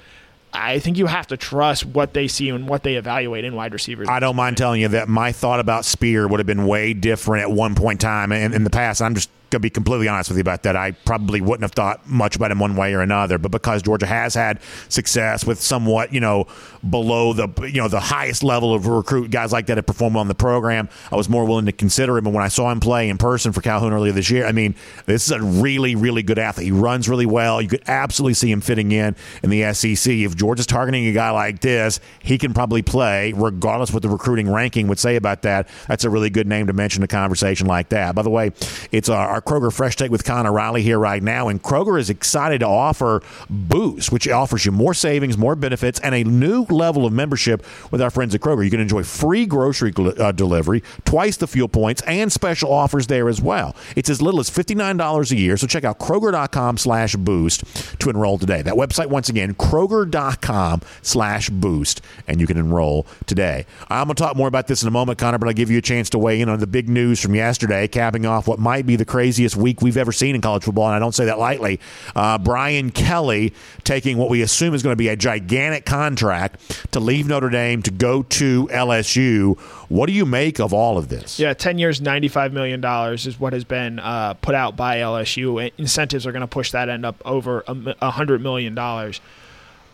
I think you have to trust what they see and what they evaluate in wide receivers. I don't mind telling you that my thought about Spear would have been way different at one point in time in, in the past. I'm just going to be completely honest with you about that. I probably wouldn't have thought much about him one way or another, but because Georgia has had success with somewhat, you know, below the you know the highest level of recruit guys like that have performed on the program, I was more willing to consider him. And when I saw him play in person for Calhoun earlier this year, I mean, this is a really really good athlete. He runs really well. You could absolutely see him fitting in in the SEC. If Georgia's targeting a guy like this, he can probably play regardless what the recruiting ranking would say about that. That's a really good name to mention a conversation like that. By the way, it's our, our Kroger Fresh Take with Connor Riley here right now, and Kroger is excited to offer Boost, which offers you more savings, more benefits, and a new level of membership with our friends at Kroger. You can enjoy free grocery uh, delivery, twice the fuel points, and special offers there as well. It's as little as $59 a year, so check out Kroger.com slash boost to enroll today. That website, once again, Kroger.com slash boost, and you can enroll today. I'm going to talk more about this in a moment, Connor, but I'll give you a chance to weigh in on the big news from yesterday, capping off what might be the craziest week we've ever seen in college football, and I don't say that lightly. Uh, Brian Kelly taking what we assume is going to be a gigantic contract to leave Notre Dame to go to LSU. What do you make of all of this? Yeah, 10 years, $95 million is what has been uh, put out by LSU. Incentives are going to push that end up over $100 million.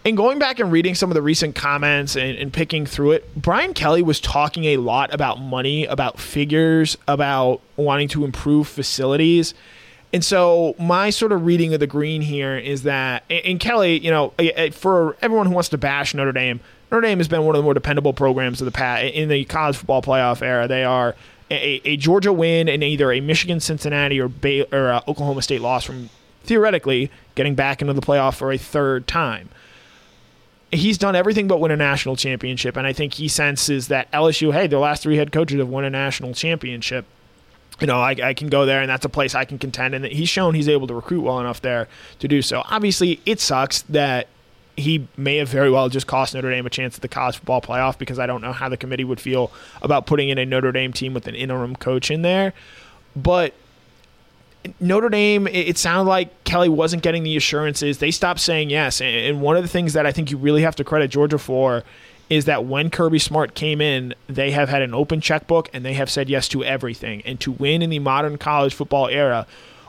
And going back and reading some of the recent comments and, and, picking through it, Brian Kelly was talking a lot about money, about figures, about wanting to improve facilities. And so my sort of reading of the green here is that, and Kelly, you know, for everyone who wants to bash Notre Dame, Notre Dame has been one of the more dependable programs of the past in the college football playoff era. They are a, a Georgia win and either a Michigan, Cincinnati, or, Bay, or uh, Oklahoma State loss from theoretically getting back into the playoff for a third time he's done everything but win a national championship. And I think he senses that LSU, hey, their last three head coaches have won a national championship. You know, I, I, can go there, and that's a place I can contend. And he's shown he's able to recruit well enough there to do so. Obviously, it sucks that he may have very well just cost Notre Dame a chance at the college football playoff because I don't know how the committee would feel about putting in a Notre Dame team with an interim coach in there. But Notre Dame, it sounded like Kelly wasn't getting the assurances. They stopped saying yes. And one of the things that I think you really have to credit Georgia for is that when Kirby Smart came in, they have had an open checkbook and they have said yes to everything. And to win in the modern college football era,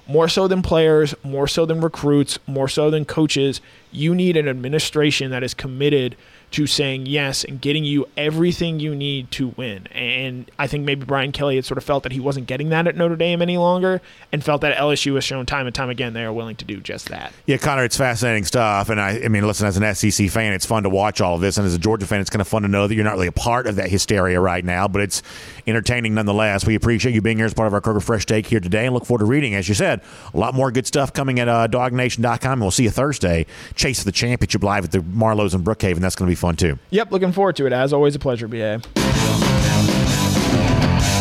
more so than players, more so than recruits, more so than coaches, you need an administration that is committed to saying yes and getting you everything you need to win. And I think maybe Brian Kelly had sort of felt that he wasn't getting that at Notre Dame any longer and felt that LSU has shown time and time again they are willing to do just that. Yeah, Connor, it's fascinating stuff. And I, I mean, listen, as an SEC fan, it's fun to watch all of this. And as a Georgia fan, it's kind of fun to know that you're not really a part of that hysteria right now, but it's entertaining nonetheless. We appreciate you being here as part of our Kroger Fresh Take here today and look forward to reading, as you said, a lot more good stuff coming at uh, dawgnation.com. And we'll see you Thursday. Chase the championship live at the Marlow's in Brookhaven. That's going to be fun too. Yep, looking forward to it. As always, a pleasure, BA.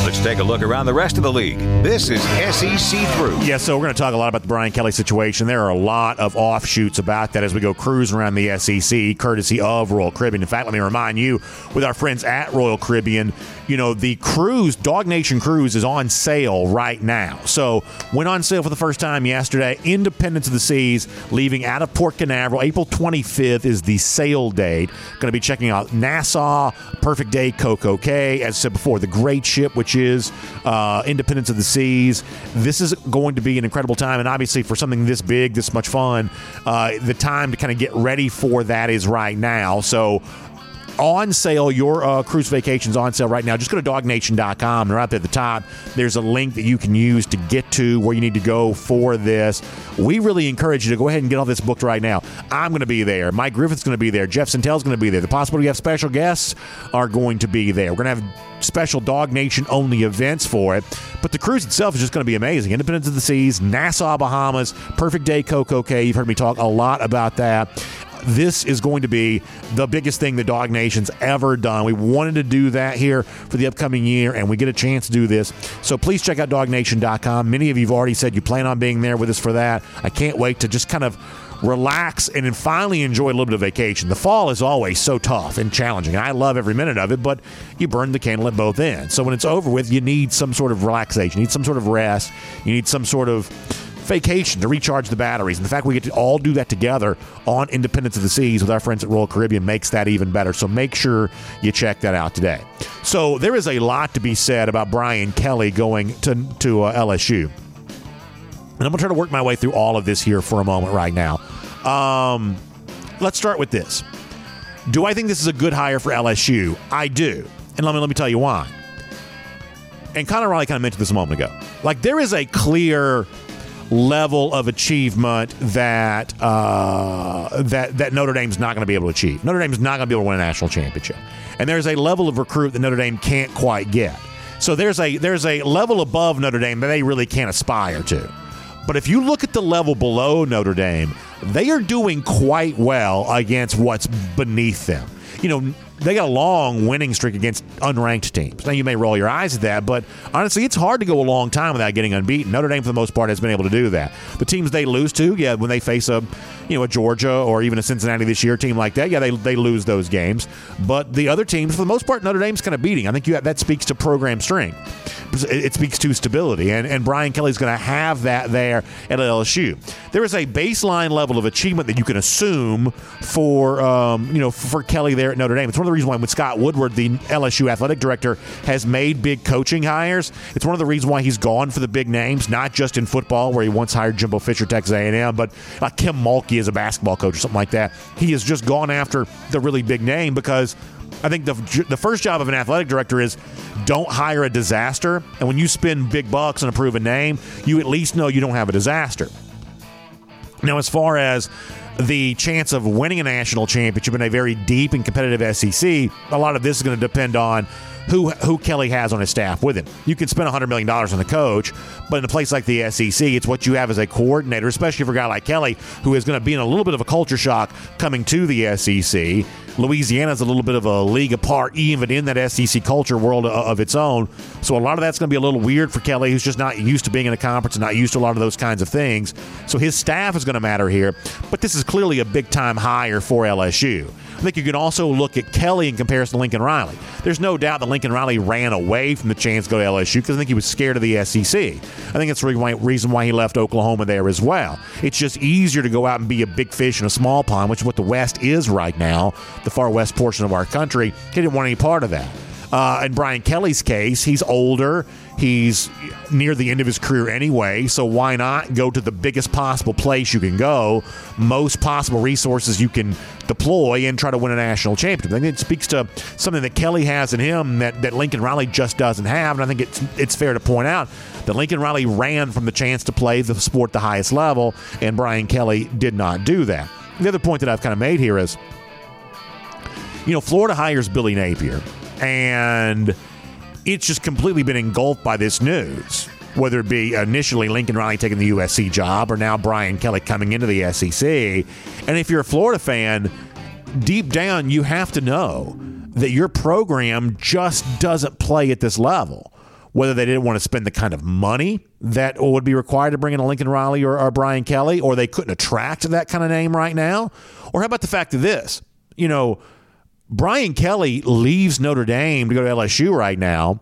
Let's take a look around the rest of the league. This is SEC Through. Yeah, so we're going to talk a lot about the Brian Kelly situation. There are a lot of offshoots about that as we go cruising around the SEC, courtesy of Royal Caribbean. In fact, let me remind you, with our friends at Royal Caribbean, you know, the cruise, Dog Nation Cruise, is on sale right now. So, went on sale for the first time yesterday. Independence of the Seas, leaving out of Port Canaveral. April 25th is the sale date. Going to be checking out Nassau, Perfect Day, Coco Cay. As I said before, the great ship, which is uh, Independence of the Seas. This is going to be an incredible time. And obviously, for something this big, this much fun, uh, the time to kind of get ready for that is right now. So, on sale. Your uh, cruise vacations on sale right now. Just go to dawgnation.com and right there at the top, there's a link that you can use to get to where you need to go for this. We really encourage you to go ahead and get all this booked right now. I'm going to be there. Mike Griffith's going to be there. Jeff Sentell's going to be there. The possibility of special guests are going to be there. We're going to have special Dog Nation only events for it. But the cruise itself is just going to be amazing. Independence of the Seas, Nassau, Bahamas, Perfect Day, Coco Cay. You've heard me talk a lot about that this is going to be the biggest thing the Dog Nation's ever done. We wanted to do that here for the upcoming year, and we get a chance to do this. So please check out dawgnation.com. Many of you have already said you plan on being there with us for that. I can't wait to just kind of relax and then finally enjoy a little bit of vacation. The fall is always so tough and challenging. I love every minute of it, but you burn the candle at both ends. So when it's over with, you need some sort of relaxation, you need some sort of rest, you need some sort of vacation to recharge the batteries. And the fact we get to all do that together on Independence of the Seas with our friends at Royal Caribbean makes that even better. So make sure you check that out today. So there is a lot to be said about Brian Kelly going to, to uh, LSU. And I'm going to try to work my way through all of this here for a moment right now. Um, let's start with this. Do I think this is a good hire for LSU? I do. And let me, let me tell you why. And Connor Riley kind of mentioned this a moment ago. Like, there is a clear level of achievement that uh, that that Notre Dame's not going to be able to achieve. Notre Dame's not going to be able to win a national championship, and there's a level of recruit that Notre Dame can't quite get. So there's a there's a level above Notre Dame that they really can't aspire to. But if you look at the level below Notre Dame, they are doing quite well against what's beneath them. You know, they got a long winning streak against unranked teams. Now you may roll your eyes at that, but honestly, it's hard to go a long time without getting unbeaten. Notre Dame, for the most part, has been able to do that. The teams they lose to, yeah, when they face a you know a Georgia or even a Cincinnati this year, team like that, yeah, they they lose those games. But the other teams, for the most part, Notre Dame's kind of beating. I think have, that speaks to program strength. It, it speaks to stability, and and Brian Kelly's going to have that there at LSU. There is a baseline level of achievement that you can assume for um, you know for Kelly there at Notre Dame. It's one of the reasons why when Scott Woodward, the LSU athletic director, has made big coaching hires, it's one of the reasons why he's gone for the big names, not just in football, where he once hired Jimbo Fisher, Texas A&M, but like Kim Mulkey as a basketball coach or something like that. He has just gone after the really big name because I think the the first job of an athletic director is don't hire a disaster. And when you spend big bucks on a proven name, you at least know you don't have a disaster. Now, as far as the chance of winning a national championship in a very deep and competitive SEC, a lot of this is going to depend on who who Kelly has on his staff with him. You can spend $100 million on the coach, but in a place like the SEC, it's what you have as a coordinator, especially for a guy like Kelly, who is going to be in a little bit of a culture shock coming to the SEC. Louisiana's a little bit of a league apart, even in that SEC culture world uh, of its own. So a lot of that's going to be a little weird for Kelly, who's just not used to being in a conference and not used to a lot of those kinds of things. So his staff is going to matter here. But this is clearly a big time hire for LSU. I think you can also look at Kelly in comparison to Lincoln Riley. There's no doubt that Lincoln Riley ran away from the chance to go to LSU because I think he was scared of the SEC. I think that's the reason why he left Oklahoma there as well. It's just easier to go out and be a big fish in a small pond, which is what the West is right now, the far west portion of our country. He didn't want any part of that. Uh, in Brian Kelly's case, he's older. He's near the end of his career anyway, so why not go to the biggest possible place you can go, most possible resources you can deploy, and try to win a national championship? I think it speaks to something that Kelly has in him that, that Lincoln Riley just doesn't have, and I think it's it's fair to point out that Lincoln Riley ran from the chance to play the sport at the highest level, and Brian Kelly did not do that. The other point that I've kind of made here is, you know, Florida hires Billy Napier and it's just completely been engulfed by this news. Whether it be initially Lincoln Riley taking the USC job or now Brian Kelly coming into the SEC. And if you're a Florida fan, deep down, you have to know that your program just doesn't play at this level. Whether they didn't want to spend the kind of money that would be required to bring in a Lincoln Riley or, or Brian Kelly, or they couldn't attract that kind of name right now. Or how about the fact of this? You know, Brian Kelly leaves Notre Dame to go to LSU right now,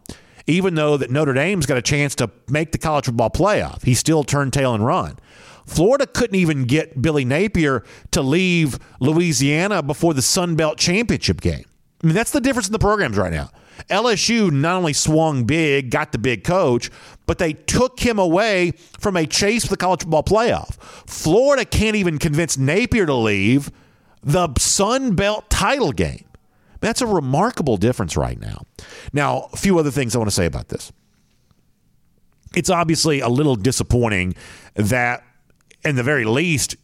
even though that Notre Dame's got a chance to make the college football playoff. He still turned tail and run. Florida couldn't even get Billy Napier to leave Louisiana before the Sun Belt Championship game. I mean, that's the difference in the programs right now. LSU not only swung big, got the big coach, but they took him away from a chase for the college football playoff. Florida can't even convince Napier to leave the Sun Belt title game. That's a remarkable difference right now. Now, a few other things I want to say about this. It's obviously a little disappointing that, in the very least,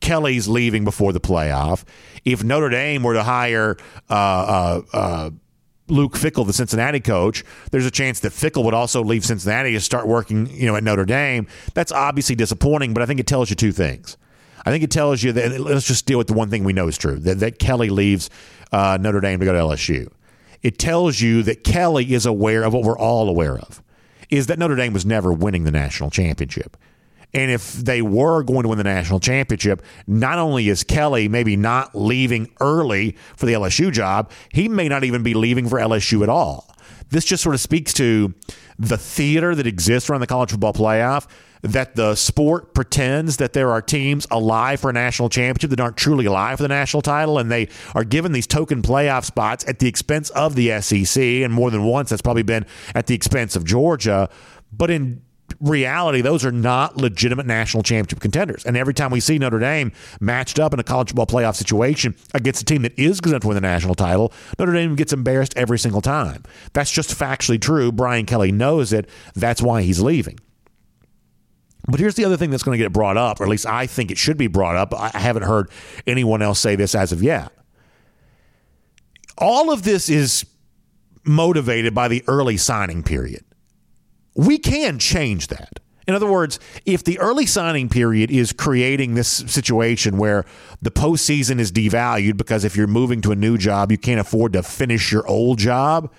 Kelly's leaving before the playoff. If Notre Dame were to hire uh, uh, uh, Luke Fickell, the Cincinnati coach, there's a chance that Fickell would also leave Cincinnati to start working, you know, at Notre Dame. That's obviously disappointing, but I think it tells you two things. I think it tells you that let's just deal with the one thing we know is true that, that Kelly leaves uh, Notre Dame to go to LSU. It tells you that Kelly is aware of what we're all aware of is that Notre Dame was never winning the national championship. And if they were going to win the national championship, not only is Kelly maybe not leaving early for the LSU job, he may not even be leaving for LSU at all. this just sort of speaks to the theater that exists around the college football playoff that the sport pretends that there are teams alive for a national championship that aren't truly alive for the national title, and they are given these token playoff spots at the expense of the SEC, and more than once that's probably been at the expense of Georgia. But in reality, those are not legitimate national championship contenders. And every time we see Notre Dame matched up in a college football playoff situation against a team that is going to win the national title, Notre Dame gets embarrassed every single time. That's just factually true. Brian Kelly knows it. That's why he's leaving. But here's the other thing that's going to get brought up, or at least I think it should be brought up. I haven't heard anyone else say this as of yet. All of this is motivated by the early signing period. We can change that. In other words, if the early signing period is creating this situation where the postseason is devalued because if you're moving to a new job, you can't afford to finish your old job,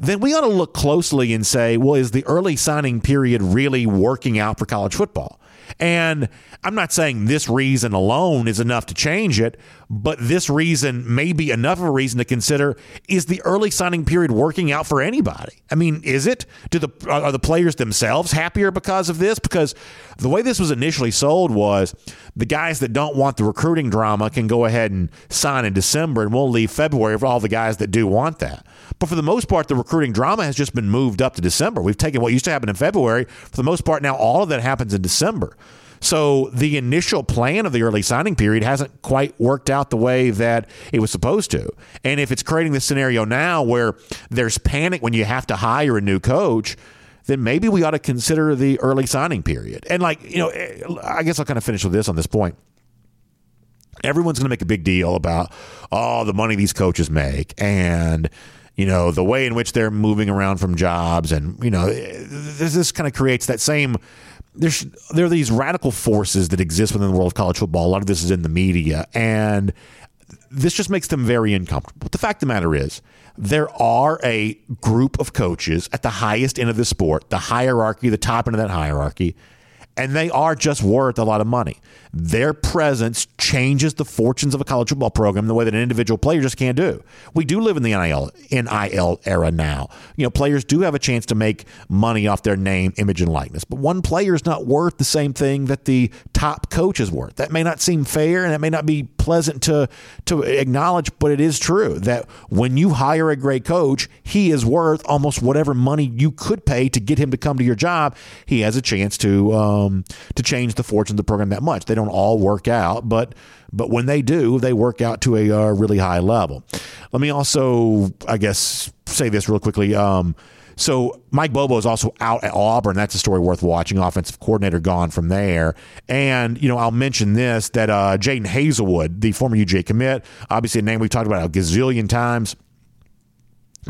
then we ought to look closely and say, well, is the early signing period really working out for college football? And I'm not saying this reason alone is enough to change it, but this reason may be enough of a reason to consider is the early signing period working out for anybody? I mean, is it? Do the are the players themselves happier because of this? Because the way this was initially sold was the guys that don't want the recruiting drama can go ahead and sign in December and we'll leave February for all the guys that do want that. But for the most part, the recruiting drama has just been moved up to December. We've taken what used to happen in February. For the most part, now all of that happens in December. So the initial plan of the early signing period hasn't quite worked out the way that it was supposed to. And if it's creating this scenario now where there's panic when you have to hire a new coach, then maybe we ought to consider the early signing period. And like, you know, eh, I guess I'll kind of finish with this on this point. Everyone's going to make a big deal about all oh, the money these coaches make and you know the way in which they're moving around from jobs and you know eh, this, this kind of creates that same there's there are these radical forces that exist within the world of college football. A lot of this is in the media, and this just makes them very uncomfortable. But the fact of the matter is, there are a group of coaches at the highest end of the sport, the hierarchy, the top end of that hierarchy, and they are just worth a lot of money. Their presence changes the fortunes of a college football program the way that an individual player just can't do. We do live in the NIL, NIL era now. You know, players do have a chance to make money off their name, image, and likeness, but one player is not worth the same thing that the top coach is worth. That may not seem fair and it may not be pleasant to, to acknowledge, but it is true that when you hire a great coach, he is worth almost whatever money you could pay to get him to come to your job. He has a chance to um, to change the fortunes of the program that much. They don't all work out, but but when they do, they work out to a uh, really high level. Let me also, I guess, say this real quickly. Um, so Mike Bobo is also out at Auburn. That's a story worth watching. Offensive coordinator gone from there. And, you know, I'll mention this that uh, Jadon Haselwood, the former UJ commit, obviously a name we've talked about a gazillion times.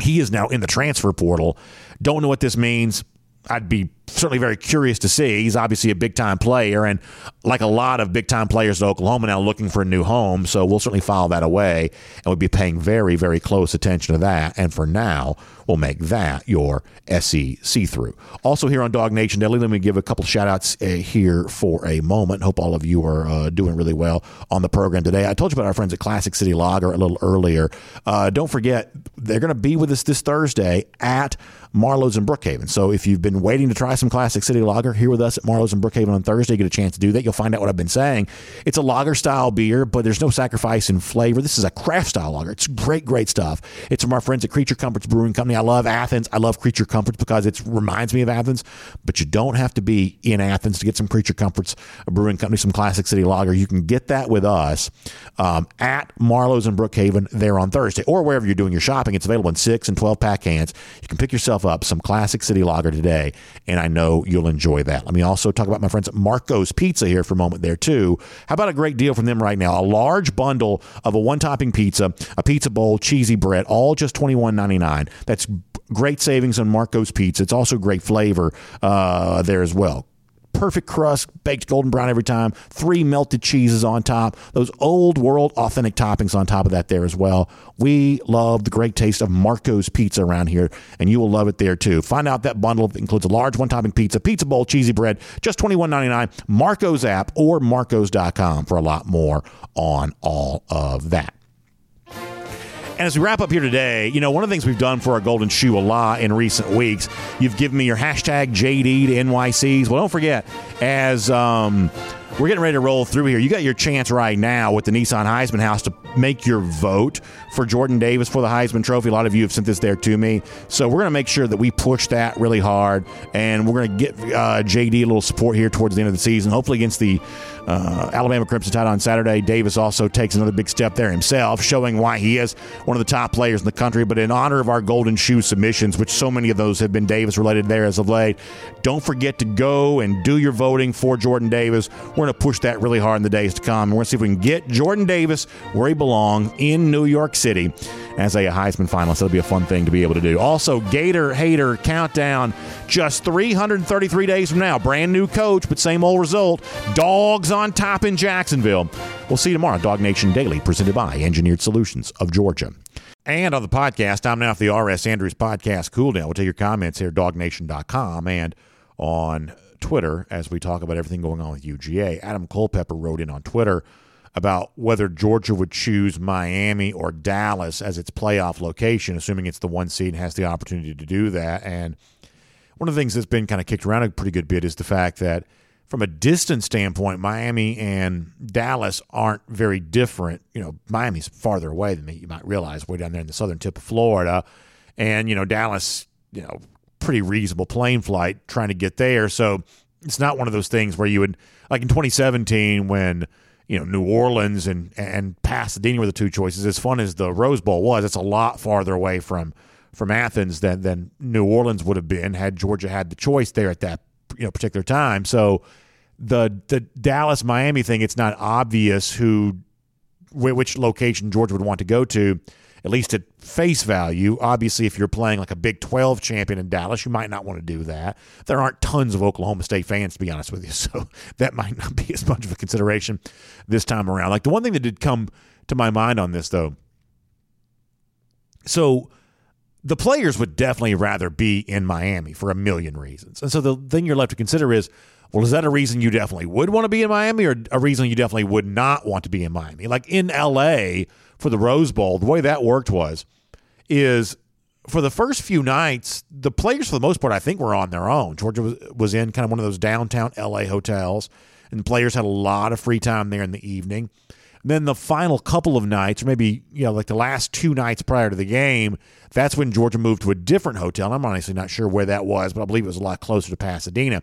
He is now in the transfer portal. Don't know what this means. I'd be certainly very curious to see. He's obviously a big time player, and like a lot of big time players in Oklahoma now looking for a new home. So we'll certainly file that away, and we'll be paying very, very close attention to that. And for now, we'll make that your SE see through. Also, here on Dog Nation Daily, let me give a couple shout outs uh, here for a moment. Hope all of you are uh, doing really well on the program today. I told you about our friends at Classic City Lager a little earlier. Uh, don't forget, they're going to be with us this Thursday at Marlow's in Brookhaven. So if you've been waiting to try some Classic City Lager here with us at Marlow's in Brookhaven on Thursday, get a chance to do that. You'll find out what I've been saying. It's a lager style beer, but there's no sacrifice in flavor. This is a craft style lager. It's great, great stuff. It's from our friends at Creature Comforts Brewing Company. I love Athens. I love Creature Comforts because it reminds me of Athens, but you don't have to be in Athens to get some Creature Comforts Brewing Company, some Classic City Lager. You can get that with us um, at Marlow's in Brookhaven there on Thursday or wherever you're doing your shopping. It's available in six and 12 pack cans. You can pick yourself up some Classic City Lager today, and know you'll enjoy that. Let me also talk about my friends at Marco's Pizza here for a moment there, too. How about a great deal from them right now? A large bundle of a one topping pizza, a pizza bowl, cheesy bread, all just $21.99. That's great savings on Marco's Pizza. It's also great flavor uh, there as well perfect crust, baked golden brown every time, three melted cheeses on top, those old world authentic toppings on top of that there as well. We love the great taste of Marco's Pizza around here, and you will love it there too. Find out that bundle that includes a large one topping pizza, pizza bowl, cheesy bread, just $21.99, Marco's app or marcos.com for a lot more on all of that. And as we wrap up here today, you know, one of the things we've done for our Golden Shoe a lot in recent weeks, you've given me your hashtag JD to NYCs. Well, don't forget, as um, we're getting ready to roll through here, you got your chance right now with the Nissan Heisman House to make your vote for Jordan Davis for the Heisman Trophy. A lot of you have sent this there to me. So we're going to make sure that we push that really hard, and we're going to get uh, JD a little support here towards the end of the season, hopefully against the uh, Alabama Crimson Tide on Saturday. Davis also takes another big step there himself, showing why he is one of the top players in the country. But in honor of our Golden Shoe submissions, which so many of those have been Davis related there as of late, don't forget to go and do your voting for Jordan Davis. We're going to push that really hard in the days to come. We're going to see if we can get Jordan Davis where he belongs in New York City as a Heisman finalist. That'll be a fun thing to be able to do. Also, Gator Hater Countdown just 333 days from now. Brand new coach, but same old result. Dogs on top in Jacksonville. We'll see you tomorrow. Dog Nation Daily, presented by Engineered Solutions of Georgia. And on the podcast, I'm now at the RS Andrews Podcast Cool Down. We'll take your comments here, dawgnation.com, and on Twitter as we talk about everything going on with UGA. Adam Culpepper wrote in on Twitter about whether Georgia would choose Miami or Dallas as its playoff location, assuming it's the one seed and has the opportunity to do that. And one of the things that's been kind of kicked around a pretty good bit is the fact that from a distance standpoint, Miami and Dallas aren't very different. You know, Miami's farther away than you might realize, way down there in the southern tip of Florida. And, you know, Dallas, you know, pretty reasonable plane flight trying to get there. So it's not one of those things where you would, like in 2017, when you know New Orleans and and Pasadena were the two choices. As fun as the Rose Bowl was, it's a lot farther away from from Athens than than New Orleans would have been had Georgia had the choice there at that you know particular time. So the the Dallas Miami thing, it's not obvious who which location Georgia would want to go to at least at face value. Obviously, if you're playing like a Big 12 champion in Dallas, you might not want to do that. There aren't tons of Oklahoma State fans, to be honest with you, <laughs> so that might not be as much of a consideration this time around. Like the one thing that did come to my mind on this, though, so the players would definitely rather be in Miami for a million reasons. And so the thing you're left to consider is, well, is that a reason you definitely would want to be in Miami or a reason you definitely would not want to be in Miami? Like in LA, for the Rose Bowl, the way that worked was is for the first few nights, the players for the most part, I think, were on their own. Georgia was, was in kind of one of those downtown LA hotels, and players had a lot of free time there in the evening. And then the final couple of nights, or maybe you know, like the last two nights prior to the game, that's when Georgia moved to a different hotel. I'm honestly not sure where that was, but I believe it was a lot closer to Pasadena.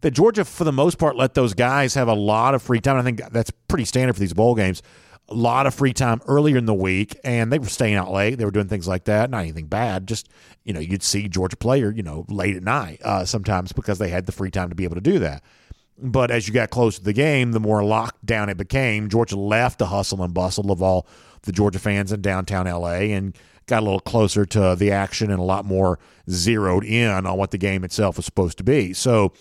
That Georgia, for the most part, let those guys have a lot of free time. I think that's pretty standard for these bowl games a lot of free time earlier in the week, and they were staying out late. They were doing things like that. Not anything bad. Just you know, you'd see Georgia player, you know, late at night uh, sometimes because they had the free time to be able to do that. But as you got close to the game, the more locked down it became. Georgia left the hustle and bustle of all the Georgia fans in downtown LA and got a little closer to the action and a lot more zeroed in on what the game itself was supposed to be. So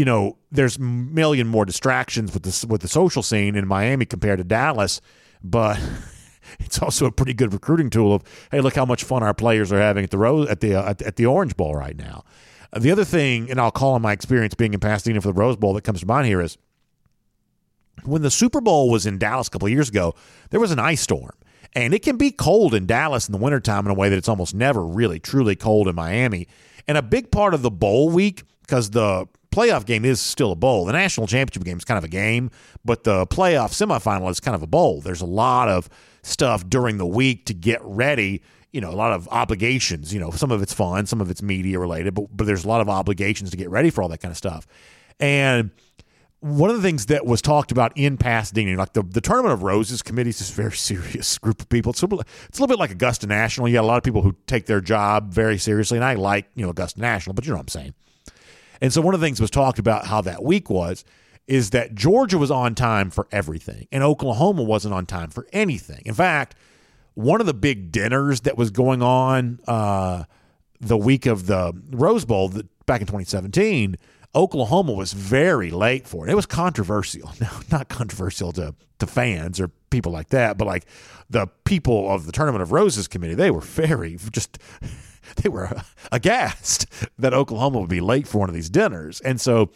you know, there's a million more distractions with the with the social scene in Miami compared to Dallas, but <laughs> it's also a pretty good recruiting tool of hey, look how much fun our players are having at the Rose at the uh, at the Orange Bowl right now. The other thing, and I'll call on my experience being in Pasadena for the Rose Bowl that comes to mind here is when the Super Bowl was in Dallas a couple years ago, there was an ice storm. And it can be cold in Dallas in the wintertime in a way that it's almost never really truly cold in Miami. And a big part of the bowl week, because the playoff game is still a bowl. The national championship game is kind of a game, but the playoff semifinal is kind of a bowl. There's a lot of stuff during the week to get ready. You know, a lot of obligations. You know, some of it's fun, some of it's media related, but but there's a lot of obligations to get ready for all that kind of stuff. And one of the things that was talked about in Pasadena, like the, the Tournament of Roses committee is this very <laughs> serious group of people. It's a, little, it's a little bit like Augusta National. You got a lot of people who take their job very seriously, and I like, you know, Augusta National, but you know what I'm saying. And so one of the things was talked about how that week was is that Georgia was on time for everything and Oklahoma wasn't on time for anything. In fact, one of the big dinners that was going on uh, the week of the Rose Bowl back in 2017, Oklahoma was very late for it. It was controversial. <laughs> Now, not controversial to, to fans or people like that, but like the people of the Tournament of Roses committee, they were very just <laughs> they were uh, aghast <laughs> that Oklahoma would be late for one of these dinners. And so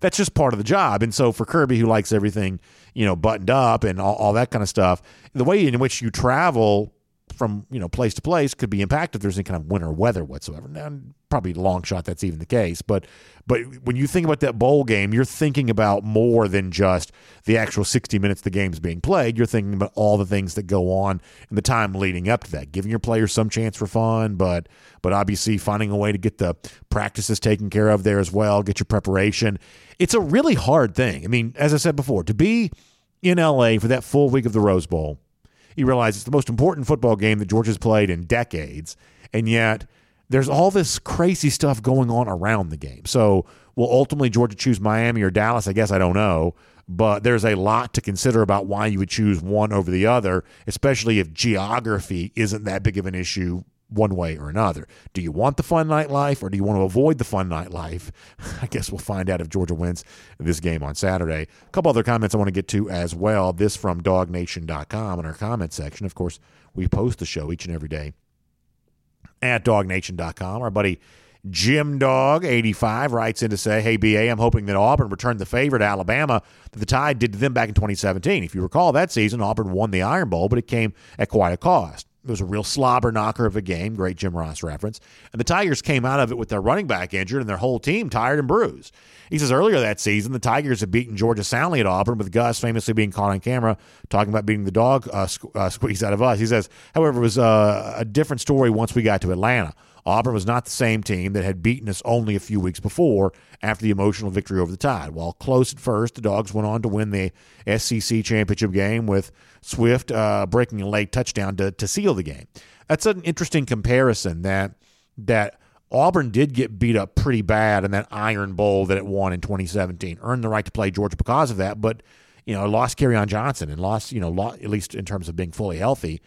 that's just part of the job. And so for Kirby, who likes everything, you know, buttoned up and all, all that kind of stuff, the way in which you travel from you know place to place could be impacted if there's any kind of winter weather whatsoever. Now, probably long shot that's even the case, but but when you think about that bowl game, you're thinking about more than just the actual 60 minutes the game's being played. You're thinking about all the things that go on in the time leading up to that, giving your players some chance for fun, but but obviously finding a way to get the practices taken care of there as well, get your preparation. It's a really hard thing. I mean, as I said before, to be in LA for that full week of the Rose Bowl you realize it's the most important football game that Georgia's played in decades, and yet there's all this crazy stuff going on around the game. So will ultimately Georgia choose Miami or Dallas? I guess I don't know. But there's a lot to consider about why you would choose one over the other, especially if geography isn't that big of an issue one way or another. Do you want the fun nightlife or do you want to avoid the fun nightlife? <laughs> I guess we'll find out if Georgia wins this game on Saturday. A couple other comments I want to get to as well. This from dawgnation.com in our comment section. Of course, we post the show each and every day at dawgnation.com. Our buddy Jim Dog 85 writes in to say, Hey, BA, I'm hoping that Auburn returned the favor to Alabama that the Tide did to them back in 2017. If you recall that season, Auburn won the Iron Bowl, but it came at quite a cost. It was a real slobber knocker of a game. Great Jim Ross reference. And the Tigers came out of it with their running back injured and their whole team tired and bruised. He says earlier that season, the Tigers had beaten Georgia soundly at Auburn, with Gus famously being caught on camera talking about beating the dog uh, uh, squeeze out of us. He says, however, it was uh, a different story once we got to Atlanta. Auburn was not the same team that had beaten us only a few weeks before after the emotional victory over the Tide. While close at first, the Dogs went on to win the SEC championship game with Swift uh, breaking a late touchdown to, to seal the game. That's an interesting comparison that that Auburn did get beat up pretty bad in that Iron Bowl that it won in 2017. Earned the right to play Georgia because of that, but you know lost Kerryon Johnson and lost you know lost, at least in terms of being fully healthy.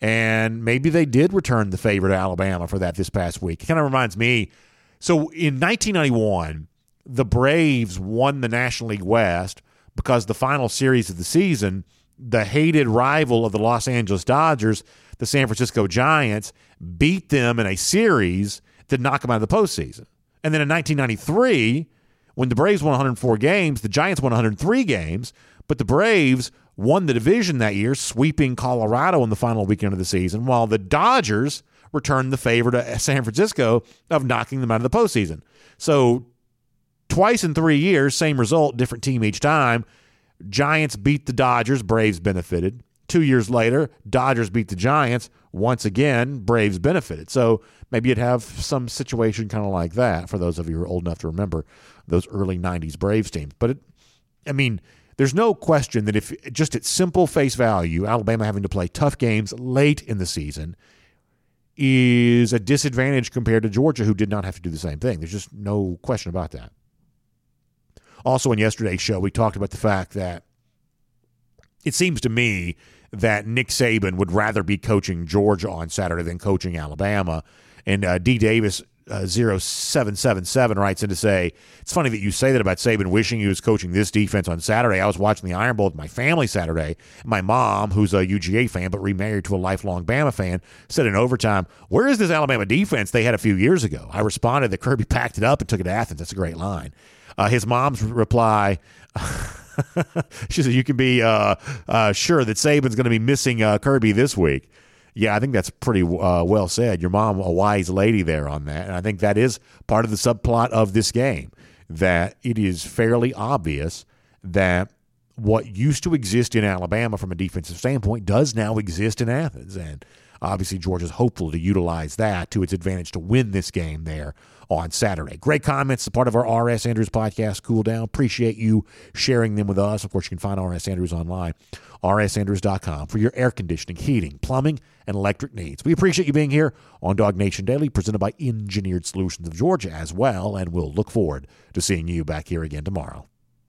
And maybe they did return the favor to Alabama for that this past week. It kind of reminds me. So in 1991, the Braves won the National League West because the final series of the season, the hated rival of the Los Angeles Dodgers, the San Francisco Giants, beat them in a series to knock them out of the postseason. And then in 1993, when the Braves won 104 games, the Giants won 103 games, but the Braves won the division that year, sweeping Colorado in the final weekend of the season, while the Dodgers returned the favor to San Francisco of knocking them out of the postseason. So twice in three years, same result, different team each time. Giants beat the Dodgers, Braves benefited. Two years later, Dodgers beat the Giants. Once again, Braves benefited. So maybe you'd have some situation kind of like that for those of you who are old enough to remember those early 90s Braves teams. But, it, I mean, there's no question that if just at simple face value, Alabama having to play tough games late in the season is a disadvantage compared to Georgia, who did not have to do the same thing. There's just no question about that. Also, in yesterday's show, we talked about the fact that it seems to me that Nick Saban would rather be coaching Georgia on Saturday than coaching Alabama. And uh, D. Davis uh, 0777 writes in to say, It's funny that you say that about Saban wishing he was coaching this defense on Saturday. I was watching the Iron Bowl with my family Saturday. My mom, who's a UGA fan but remarried to a lifelong Bama fan, said in overtime, Where is this Alabama defense they had a few years ago? I responded that Kirby <laughs> packed it up and took it to Athens. That's a great line. Uh, his mom's reply, <laughs> she said, You can be uh, uh, sure that Saban's going to be missing uh, Kirby this week. Yeah, I think that's pretty uh, well said. Your mom, a wise lady there on that. And I think that is part of the subplot of this game that it is fairly obvious that what used to exist in Alabama from a defensive standpoint does now exist in Athens. And obviously, Georgia's hopeful to utilize that to its advantage to win this game there on Saturday. Great comments, a part of our R.S. Andrews podcast, Cool Down. Appreciate you sharing them with us. Of course, you can find R.S. Andrews online, rsandrews.com, for your air conditioning, heating, plumbing, and electric needs. We appreciate you being here on DawgNation Daily, presented by Engineered Solutions of Georgia as well, and we'll look forward to seeing you back here again tomorrow.